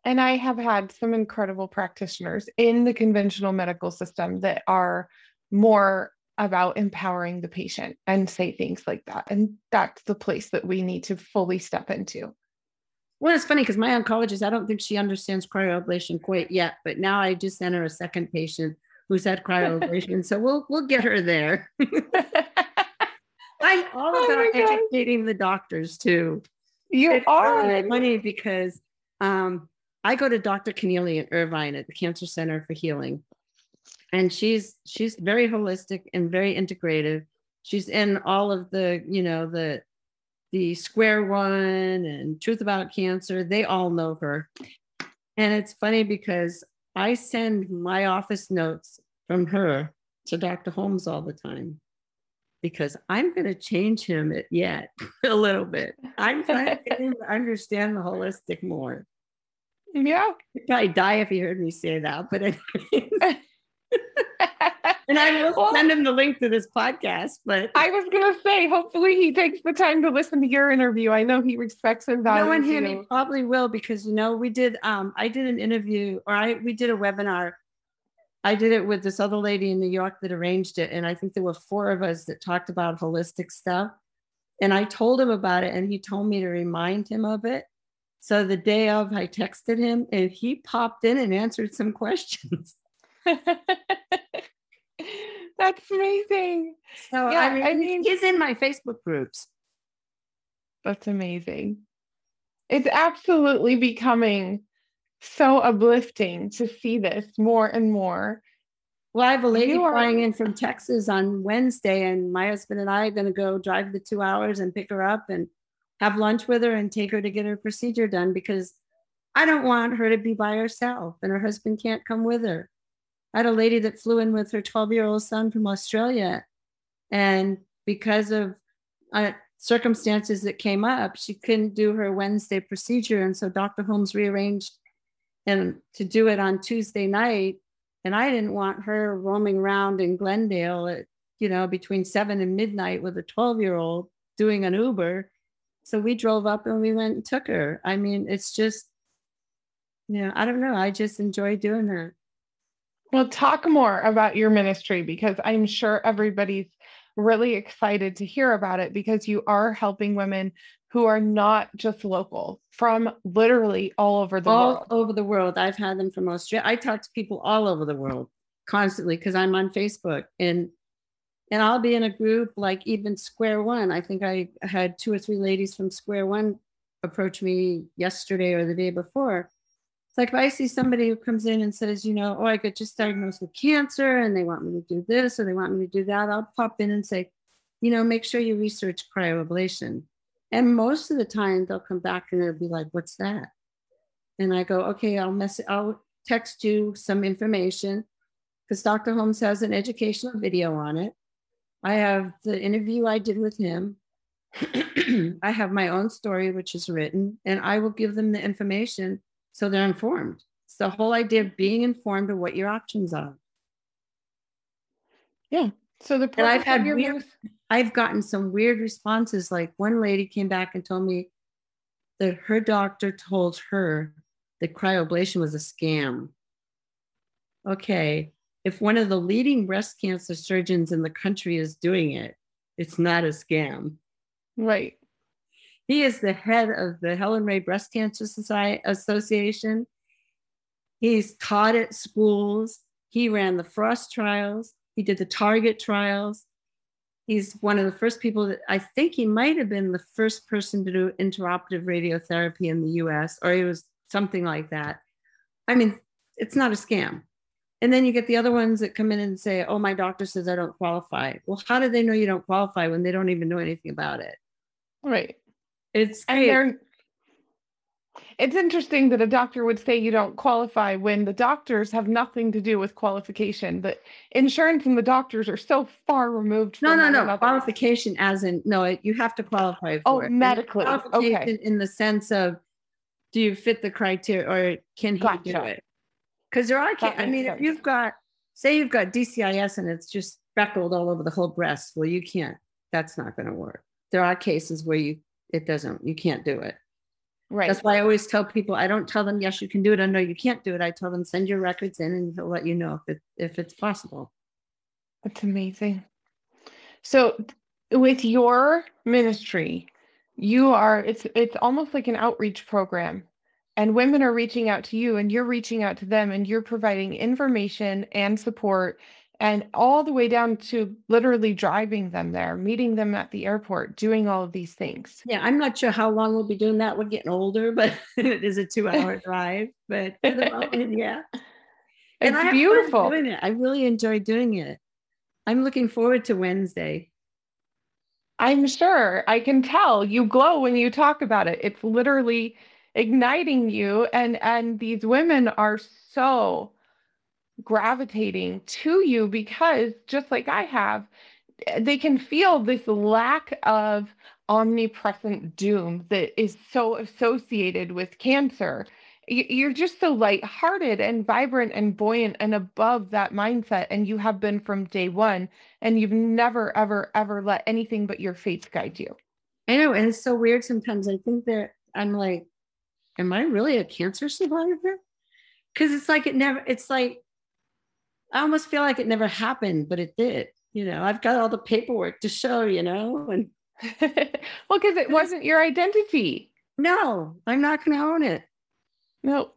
And i have had some incredible practitioners in the conventional medical system that are more about empowering the patient and say things like that and that's the place that we need to fully step into Well, it's funny because my oncologist, I don't think she understands cryoablation quite yet, but now I just sent her a second patient who's had cryoablation. so we'll we'll get her there. I'm all Oh about educating the doctors too. you It's are funny because um, I go to Dr. Connealy in Irvine at the Cancer Center for Healing, and she's she's very holistic and very integrative. She's in all of the you know the the Square One and Truth About Cancer. They all know her, and it's funny because I send my office notes from her to Dr. Holmes all the time because I'm going to change him yet a little bit. I'm trying to get him to understand the holistic more. Yeah He'd probably die if he heard me say that, but anyways. and I will Well, send him the link to this podcast. But I was gonna say, hopefully he takes the time to listen to your interview. I know he respects and values knowing him, he probably will because you know we did. Um, I did an interview, or I we did a webinar. I did it with this other lady in New York that arranged it, and I think there were four of us that talked about holistic stuff. And I told him about it, and he told me to remind him of it. So the day of, I texted him, and he popped in and answered some questions. That's amazing. So Yeah, I mean, I mean- he's in my Facebook groups. That's amazing. It's absolutely becoming so uplifting to see this more and more. Well, I have a lady are- flying in from Texas on Wednesday, and my husband and I are going to go drive the two hours and pick her up and have lunch with her and take her to get her procedure done because I don't want her to be by herself and her husband can't come with her. I had a lady that flew in with her 12 year old son from Australia. And because of uh, circumstances that came up, she couldn't do her Wednesday procedure. And so Dr. Holmes rearranged and to do it on Tuesday night. And I didn't want her roaming around in Glendale at, you know, between seven and midnight with a 12 year old doing an Uber. So we drove up and we went and took her. I mean, it's just, you know, I don't know. I just enjoy doing that. Well, talk more about your ministry because I'm sure everybody's really excited to hear about it because you are helping women who are not just local from literally all over the all world. All over the world. I've had them from Australia. I talk to people all over the world constantly because I'm on Facebook and and I'll be in a group like even Square One. I think I had two or three ladies from Square One approach me yesterday or the day before. It's like if I see somebody who comes in and says, you know, oh, I got just diagnosed with cancer and they want me to do this or they want me to do that, I'll pop in and say, you know, make sure you research cryoablation. And most of the time they'll come back and they'll be like, what's that? And I go, okay, I'll mess I'll text you some information because Dr. Holmes has an educational video on it. I have the interview I did with him. I have my own story, which is written, and I will give them the information so they're informed. It's the whole idea of being informed of what your options are. Yeah. So the and I've had weird, I've gotten some weird responses. Like one lady came back and told me that her doctor told her that cryoablation was a scam. Okay, if one of the leading breast cancer surgeons in the country is doing it, it's not a scam. Right. He is the head of the Helen Rey Breast Cancer Society Association. He's taught at schools. He ran the Frost trials. He did the TARGIT trials. He's one of the first people that I think he might have been the first person to do intraoperative radiotherapy in the US, or he was something like that. I mean, it's not a scam. And then you get the other ones that come in and say, oh, my doctor says I don't qualify. Well, how do they know you don't qualify when they don't even know anything about it? Right. It's and it's interesting that a doctor would say you don't qualify when the doctors have nothing to do with qualification. The insurance and the doctors are so far removed. no, no, no. Another. Qualification, as in no, you have to qualify for oh, medically. Okay. In the sense of, do you fit the criteria, or can he gotcha. do it? Because there are, I mean, sense. if you've got, say, you've got DCIS and it's just speckled all over the whole breast, well, you can't. That's not going to work. There are cases where you it doesn't, you can't do it. Right. That's why I always tell people I don't tell them yes you can do it I know you can't do it. I tell them send your records in and he'll let you know if it if it's possible. That's amazing. So with your ministry, you are it's it's almost like an outreach program and women are reaching out to you and you're reaching out to them and you're providing information and support and all the way down to literally driving them there, meeting them at the airport, doing all of these things. Yeah, I'm not sure how long we'll be doing that. We're getting older, but it is a two hour drive. But for the moment, yeah. It's and beautiful. It. I really enjoy doing it. I'm looking forward to Wednesday. I'm sure. I can tell you glow when you talk about it. It's literally igniting you and and these women are so gravitating to you because just like I have, they can feel this lack of omnipresent doom that is so associated with cancer. You're just so lighthearted and vibrant and buoyant and above that mindset. And you have been from day one. And you've never, ever, ever let anything but your faith guide you. I know. And it's so weird sometimes. I think that I'm like, am I really a cancer survivor? Because it's like it never, it's like I almost feel like it never happened, but it did. You know, I've got all the paperwork to show, you know, and well, because it wasn't your identity. No, I'm not going to own it. No,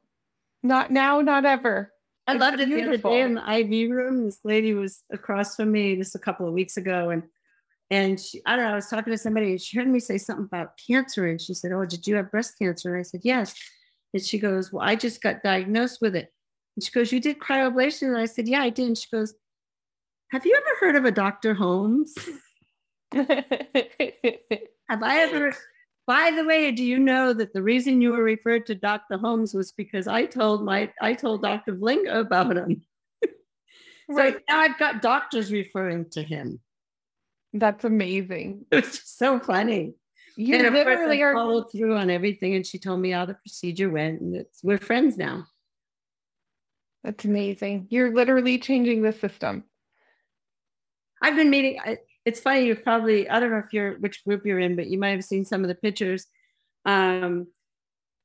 not now, not ever. I it's loved it beautiful. the other day in the IV room. This lady was across from me just a couple of weeks ago, and and she, I don't know, I was talking to somebody, and she heard me say something about cancer, and she said, "Oh, did you have breast cancer?" And I said, "Yes." And she goes, "Well, I just got diagnosed with it." And she goes, You did cryoablation? And I said, Yeah, I did. And she goes, Have you ever heard of a Dr. Holmes? Have I ever By the way, do you know that the reason you were referred to Dr. Holmes was because I told my I told Dr. Vlinga about him. right. So now I've got doctors referring to him. That's amazing. It's so funny. You and literally are followed through on everything, and she told me how the procedure went, and it's we're friends now. That's amazing. You're literally changing the system. I've been meeting. It's funny. You're probably I don't know if you're which group you're in, but you might have seen some of the pictures. Um,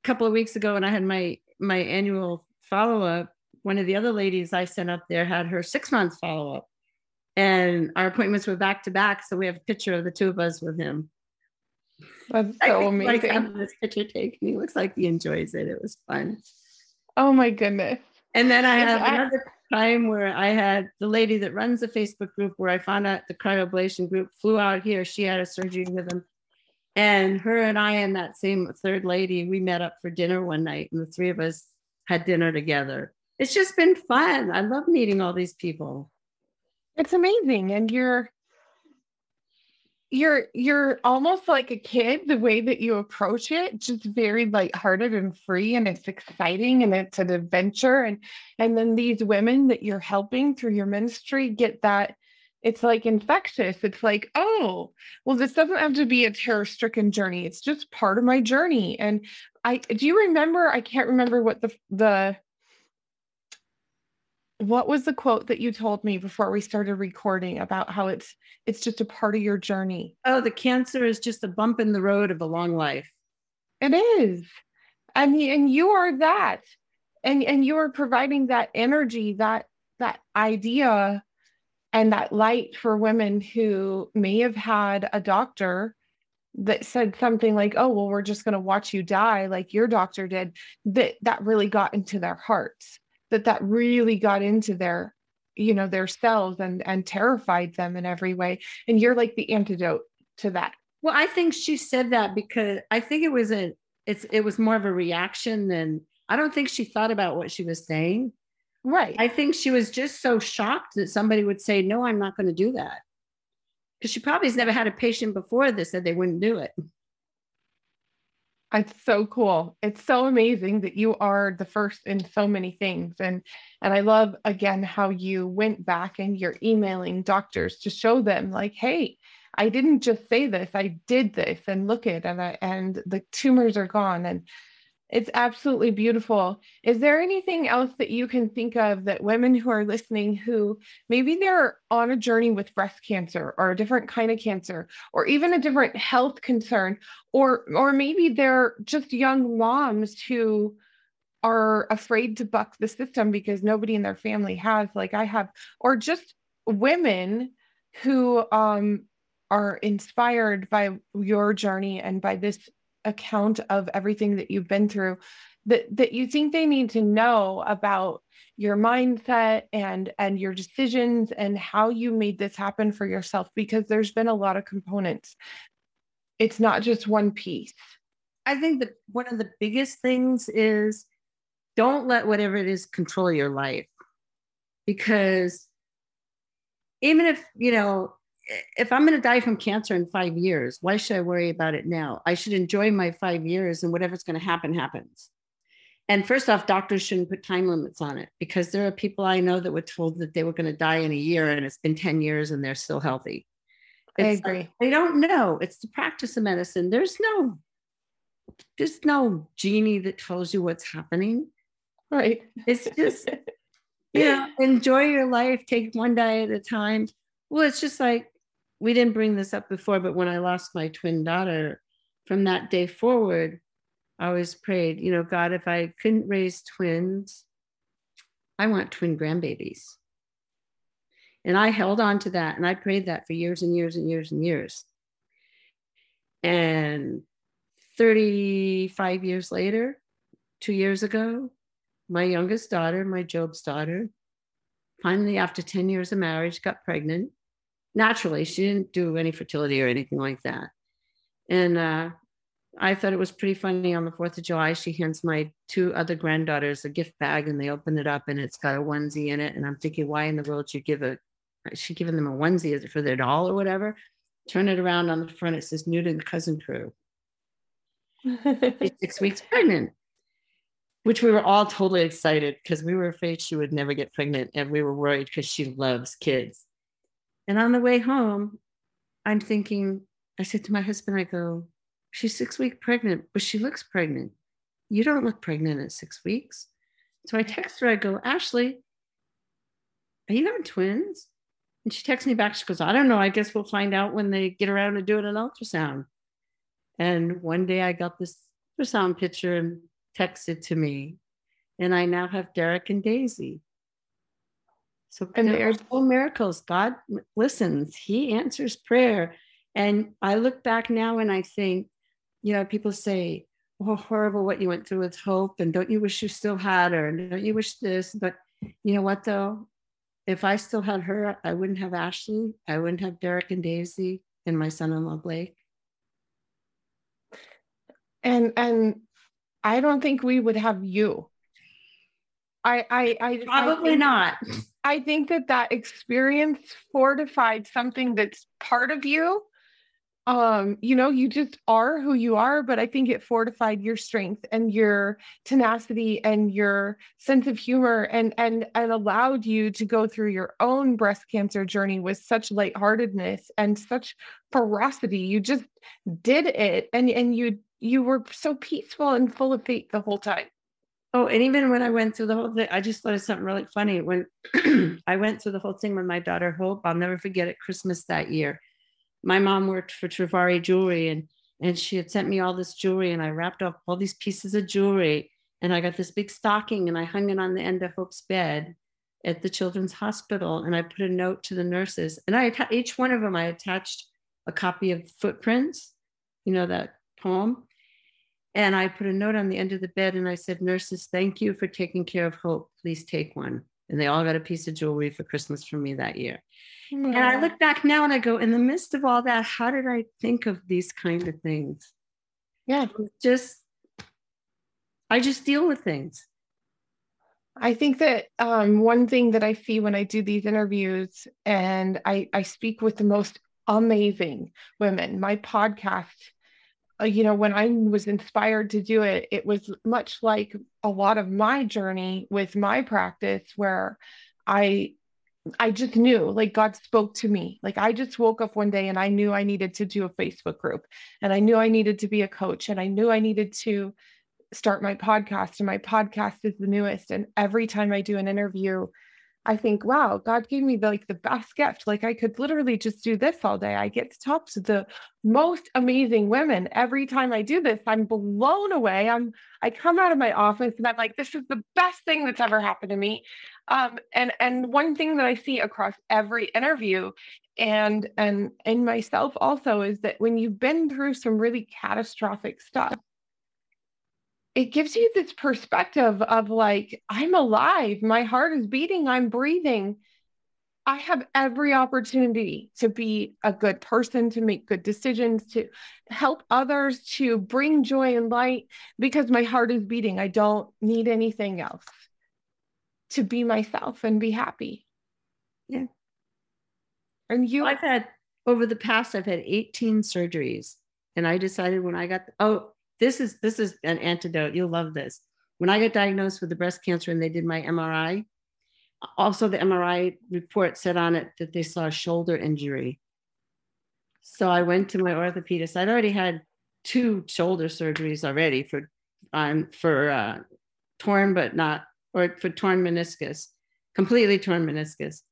a couple of weeks ago, when I had my my annual follow up, one of the other ladies I sent up there had her six months follow up, and our appointments were back to back. So we have a picture of the two of us with him. That's so amazing. Like this picture taken. He looks like he enjoys it. It was fun. Oh my goodness. And then I have another time where I had the lady that runs the Facebook group where I found out the cryoablation group flew out here. She had a surgery with him. And her and I and that same third lady, we met up for dinner one night and the three of us had dinner together. It's just been fun. I love meeting all these people. It's amazing. And you're you're you're almost like a kid the way that you approach it just very lighthearted and free and it's exciting and it's an adventure and and then these women that you're helping through your ministry get that it's like infectious it's like oh well this doesn't have to be a terror stricken journey it's just part of my journey and i do you remember i can't remember what the the what was the quote that you told me before we started recording about how it's it's just a part of your journey? Oh the cancer is just a bump in the road of a long life. It is. And and you are that. And and you are providing that energy that that idea and that light for women who may have had a doctor that said something like oh well we're just going to watch you die like your doctor did that that really got into their hearts that that really got into their you know their cells and and terrified them in every way. And you're like the antidote to that. Well i think she said that because i think it was a it's it was more of a reaction than i don't think she thought about what she was saying. Right. I think she was just so shocked that somebody would say no i'm not going to do that. Because she probably has never had a patient before that said they wouldn't do it it's so cool. It's so amazing that you are the first in so many things. And and I love again how you went back and you're emailing doctors to show them like, hey, I didn't just say this, I did this and look at and I and the tumors are gone. And it's absolutely beautiful. Is there anything else that you can think of that women who are listening who maybe they're on a journey with breast cancer or a different kind of cancer or even a different health concern or or maybe they're just young moms who are afraid to buck the system because nobody in their family has like I have or just women who um are inspired by your journey and by this account of everything that you've been through that that you think they need to know about your mindset and and your decisions and how you made this happen for yourself because there's been a lot of components. It's not just one piece. I think that one of the biggest things is don't let whatever it is control your life because even if you know if I'm going to die from cancer in five years, why should I worry about it now? I should enjoy my five years and whatever's going to happen, happens. And first off, doctors shouldn't put time limits on it because there are people I know that were told that they were going to die in a year and it's been 10 years and they're still healthy. It's I agree. Like, they don't know. It's the practice of medicine. There's no, there's no genie that tells you what's happening. Right. It's just, you know, enjoy your life, take one day at a time. Well, it's just like we didn't bring this up before, but when I lost my twin daughter, from that day forward, I always prayed, you know, God, if I couldn't raise twins, I want twin grandbabies. And I held on to that and I prayed that for years and years and years and years. And 35 years later, two years ago, my youngest daughter, my Job's daughter, finally, after 10 years of marriage, got pregnant naturally. She didn't do any fertility or anything like that. And uh, I thought it was pretty funny on the 4th of July. She hands my two other granddaughters a gift bag and they open it up and it's got a onesie in it. And I'm thinking, why in the world you give a, she giving them a onesie? For their doll or whatever? Turn it around on the front. It says Newton cousin crew. Six weeks pregnant, which we were all totally excited because we were afraid she would never get pregnant. And we were worried because she loves kids. And on the way home, I'm thinking, I said to my husband, I go, she's six weeks pregnant, but she looks pregnant. You don't look pregnant at six weeks. So I text her, I go, Ashley, are you having twins? And she texts me back. She goes, I don't know. I guess we'll find out when they get around to doing an ultrasound. And one day I got this ultrasound picture and texted to me. And I now have Derek and Daisy. So and there's all miracles. God listens, He answers prayer. And I look back now and I think, you know, people say, oh, horrible what you went through with hope. And don't you wish you still had her? And don't you wish this? But you know what, though? if I still had her, I wouldn't have Ashley. I wouldn't have Derek and Daisy and my son-in-law Blake. And and I don't think we would have you. I I I probably I think, not. I think that that experience fortified something that's part of you. Um you know you just are who you are but i think it fortified your strength and your tenacity and your sense of humor and and and allowed you to go through your own breast cancer journey with such lightheartedness and such ferocity. You just did it and and you you were so peaceful and full of faith the whole time Oh, and even when I went through the whole thing, I just thought of something really funny. When I went through the whole thing with my daughter Hope, I'll never forget it. Christmas that year, my mom worked for Trifari Jewelry and and she had sent me all this jewelry and I wrapped up all these pieces of jewelry and I got this big stocking and I hung it on the end of Hope's bed at the children's hospital and I put a note to the nurses and I each one of them I attached a copy of Footprints, you know that poem. And I put a note on the end of the bed and I said, Nurses, thank you for taking care of Hope. Please take one. And they all got a piece of jewelry for Christmas from me that year. Yeah. And I look back now and I go, in the midst of all that, how did I think of these kind of things? Yeah. Just, I just deal with things. I think that um, one thing that I see when I do these interviews and I, I speak with the most amazing women, my podcast, Uh, you know, when I was inspired to do it, it was much like a lot of my journey with my practice where I I just knew like God spoke to me. Like I just woke up one day and I knew I needed to do a Facebook group and I knew I needed to be a coach and I knew I needed to start my podcast and my podcast is the newest and every time I do an interview I think, wow, God gave me the, like the best gift. Like I could literally just do this all day. I get to talk to the most amazing women every time I do this. I'm blown away. I'm I come out of my office and I'm like, this is the best thing that's ever happened to me. Um, and and one thing that I see across every interview and and in myself also is that when you've been through some really catastrophic stuff it gives you this perspective of like, I'm alive, my heart is beating, I'm breathing. I have every opportunity to be a good person, to make good decisions, to help others, to bring joy and light because my heart is beating. I don't need anything else to be myself and be happy. Yeah. And you, I've had over the past, I've had 18 surgeries. And I decided when I got, oh, this is this is an antidote. You'll love this. When I got diagnosed with the breast cancer and they did my MRI, also the MRI report said on it that they saw a shoulder injury. So I went to my orthopedist. I'd already had two shoulder surgeries already for um, for uh, torn but not or for torn meniscus, completely torn meniscus.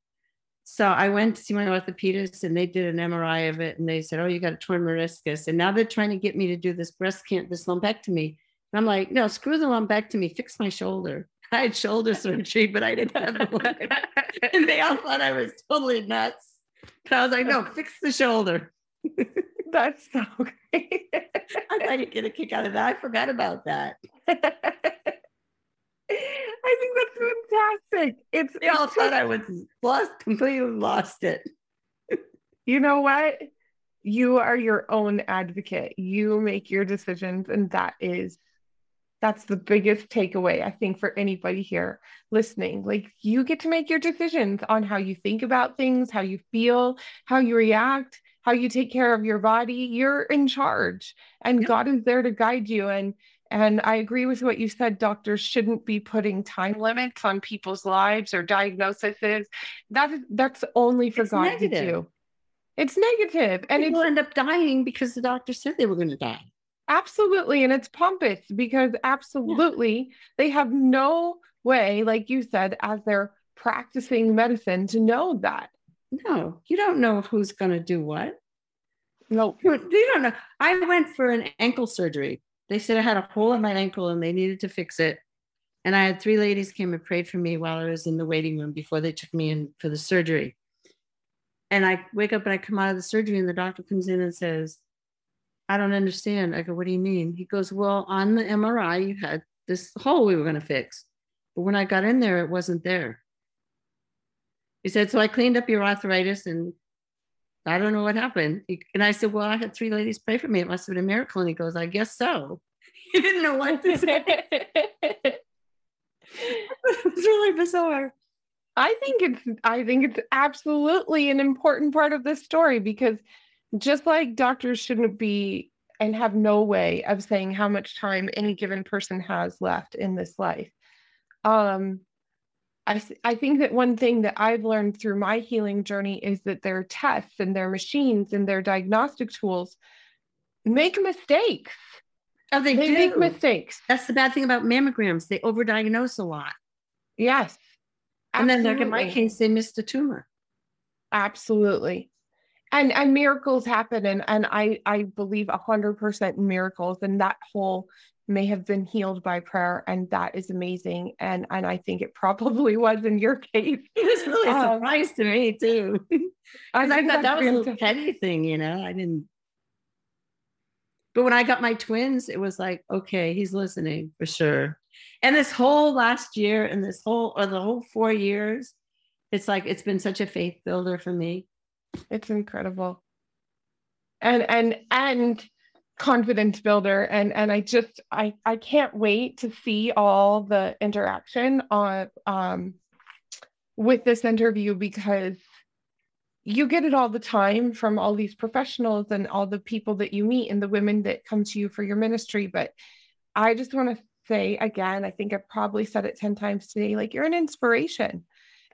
So I went to see my orthopedist and they did an MRI of it and they said, Oh, you got a torn meniscus. And now they're trying to get me to do this breast cancer, this lumpectomy. And I'm like, no, screw the lumpectomy, fix my shoulder. I had shoulder surgery, but I didn't have the And they all thought I was totally nuts. But I was like, no, fix the shoulder. That's so great. I thought you'd get a kick out of that. I forgot about that. I think that's fantastic. It's they all thought I was lost, completely lost it. you know what? You are your own advocate. You make your decisions, and that is that's the biggest takeaway I think for anybody here listening. Like you get to make your decisions on how you think about things, how you feel, how you react, how you take care of your body, you're in charge and yep. God is there to guide you. And and I agree with what you said. Doctors shouldn't be putting time limits on people's lives or diagnoses. That is that's only for it's God negative. to do. It's negative, and people end up dying because the doctor said they were going to die. Absolutely, and it's pompous because absolutely yeah. they have no way, like you said, as they're practicing medicine, to know that. No, you don't know who's going to do what. No, you don't know. I went for an ankle surgery they said I had a hole in my ankle and they needed to fix it. And I had three ladies came and prayed for me while I was in the waiting room before they took me in for the surgery. And I wake up and I come out of the surgery and the doctor comes in and says, I don't understand. I go, what do you mean? He goes, well, on the MRI, you had this hole we were going to fix. But when I got in there, it wasn't there. He said, so I cleaned up your arthritis and I don't know what happened. And I said, Well, I had three ladies pray for me. It must have been a miracle. And he goes, I guess so. He didn't know what to say. it was really bizarre. I think it's I think it's absolutely an important part of this story because just like doctors shouldn't be and have no way of saying how much time any given person has left in this life. Um, I, I think that one thing that I've learned through my healing journey is that their tests and their machines and their diagnostic tools make mistakes. Oh, they, they do. make mistakes. That's the bad thing about mammograms. They overdiagnose a lot. Yes. Absolutely. And then, like in my case, they missed a tumor. Absolutely. And and miracles happen, and and I I believe a hundred percent in miracles, and that whole may have been healed by prayer and that is amazing and and i think it probably was in your case. It was really a um, surprise to me too. I, I thought that was a petty thing you know? I didn't but when i got my twins it was like okay he's listening for sure. And this whole last year and this whole or the whole four years it's like it's been such a faith builder for me. It's incredible. And and and confidence builder. And and i just i i can't wait to see all the interaction on um with this interview because you get it all the time from all these professionals and all the people that you meet and the women that come to you for your ministry. But i just want to say again i think i've probably said it 10 times today like you're an inspiration.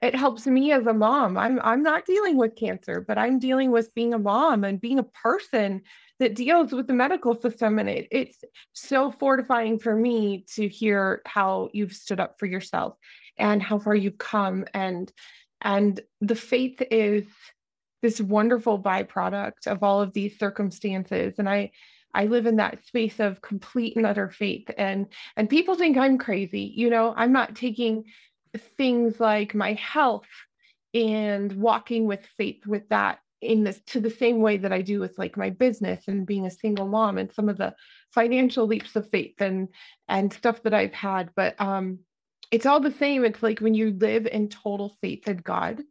It helps me as a mom. I'm i'm not dealing with cancer but i'm dealing with being a mom and being a person that deals with the medical system. And it, it's so fortifying for me to hear how you've stood up for yourself and how far you've come. And and the faith is this wonderful byproduct of all of these circumstances. And I I live in that space of complete and utter faith. And and people think I'm crazy. You know, I'm not taking things like my health and walking with faith with that in this to the same way that I do with like my business and being a single mom and some of the financial leaps of faith and and stuff that I've had but um it's all the same. It's like when you live in total faith in God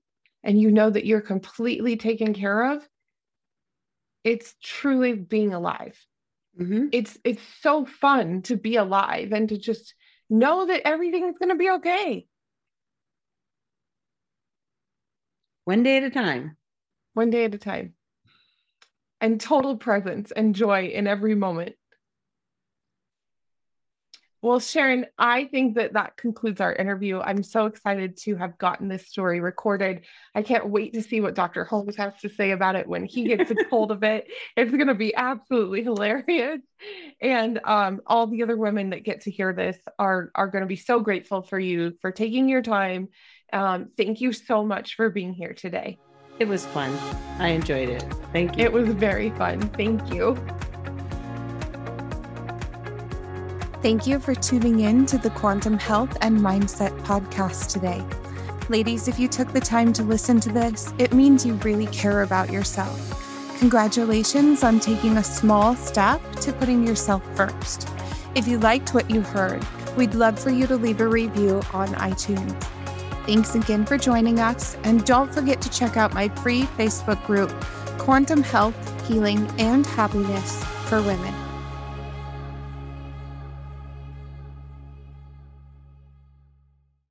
and you know that you're completely taken care of it's truly being alive. Mm-hmm. it's it's so fun to be alive and to just know that everything is going to be okay. One day at a time one day at a time, and total presence and joy in every moment. Well, Sharon, I think that that concludes our interview. I'm so excited to have gotten this story recorded. I can't wait to see what Dr. Holmes has to say about it when he gets a hold of it. It's going to be absolutely hilarious. And um, all the other women that get to hear this are, are going to be so grateful for you for taking your time. Um, thank you so much for being here today. It was fun. I enjoyed it. Thank you. It was very fun. Thank you. Thank you for tuning in to the Quantum Health and Mindset podcast today. Ladies, if you took the time to listen to this, it means you really care about yourself. Congratulations on taking a small step to putting yourself first. If you liked what you heard, we'd love for you to leave a review on iTunes. Thanks again for joining us, and don't forget to check out my free Facebook group, Quantum Health, Healing, and Happiness for Women.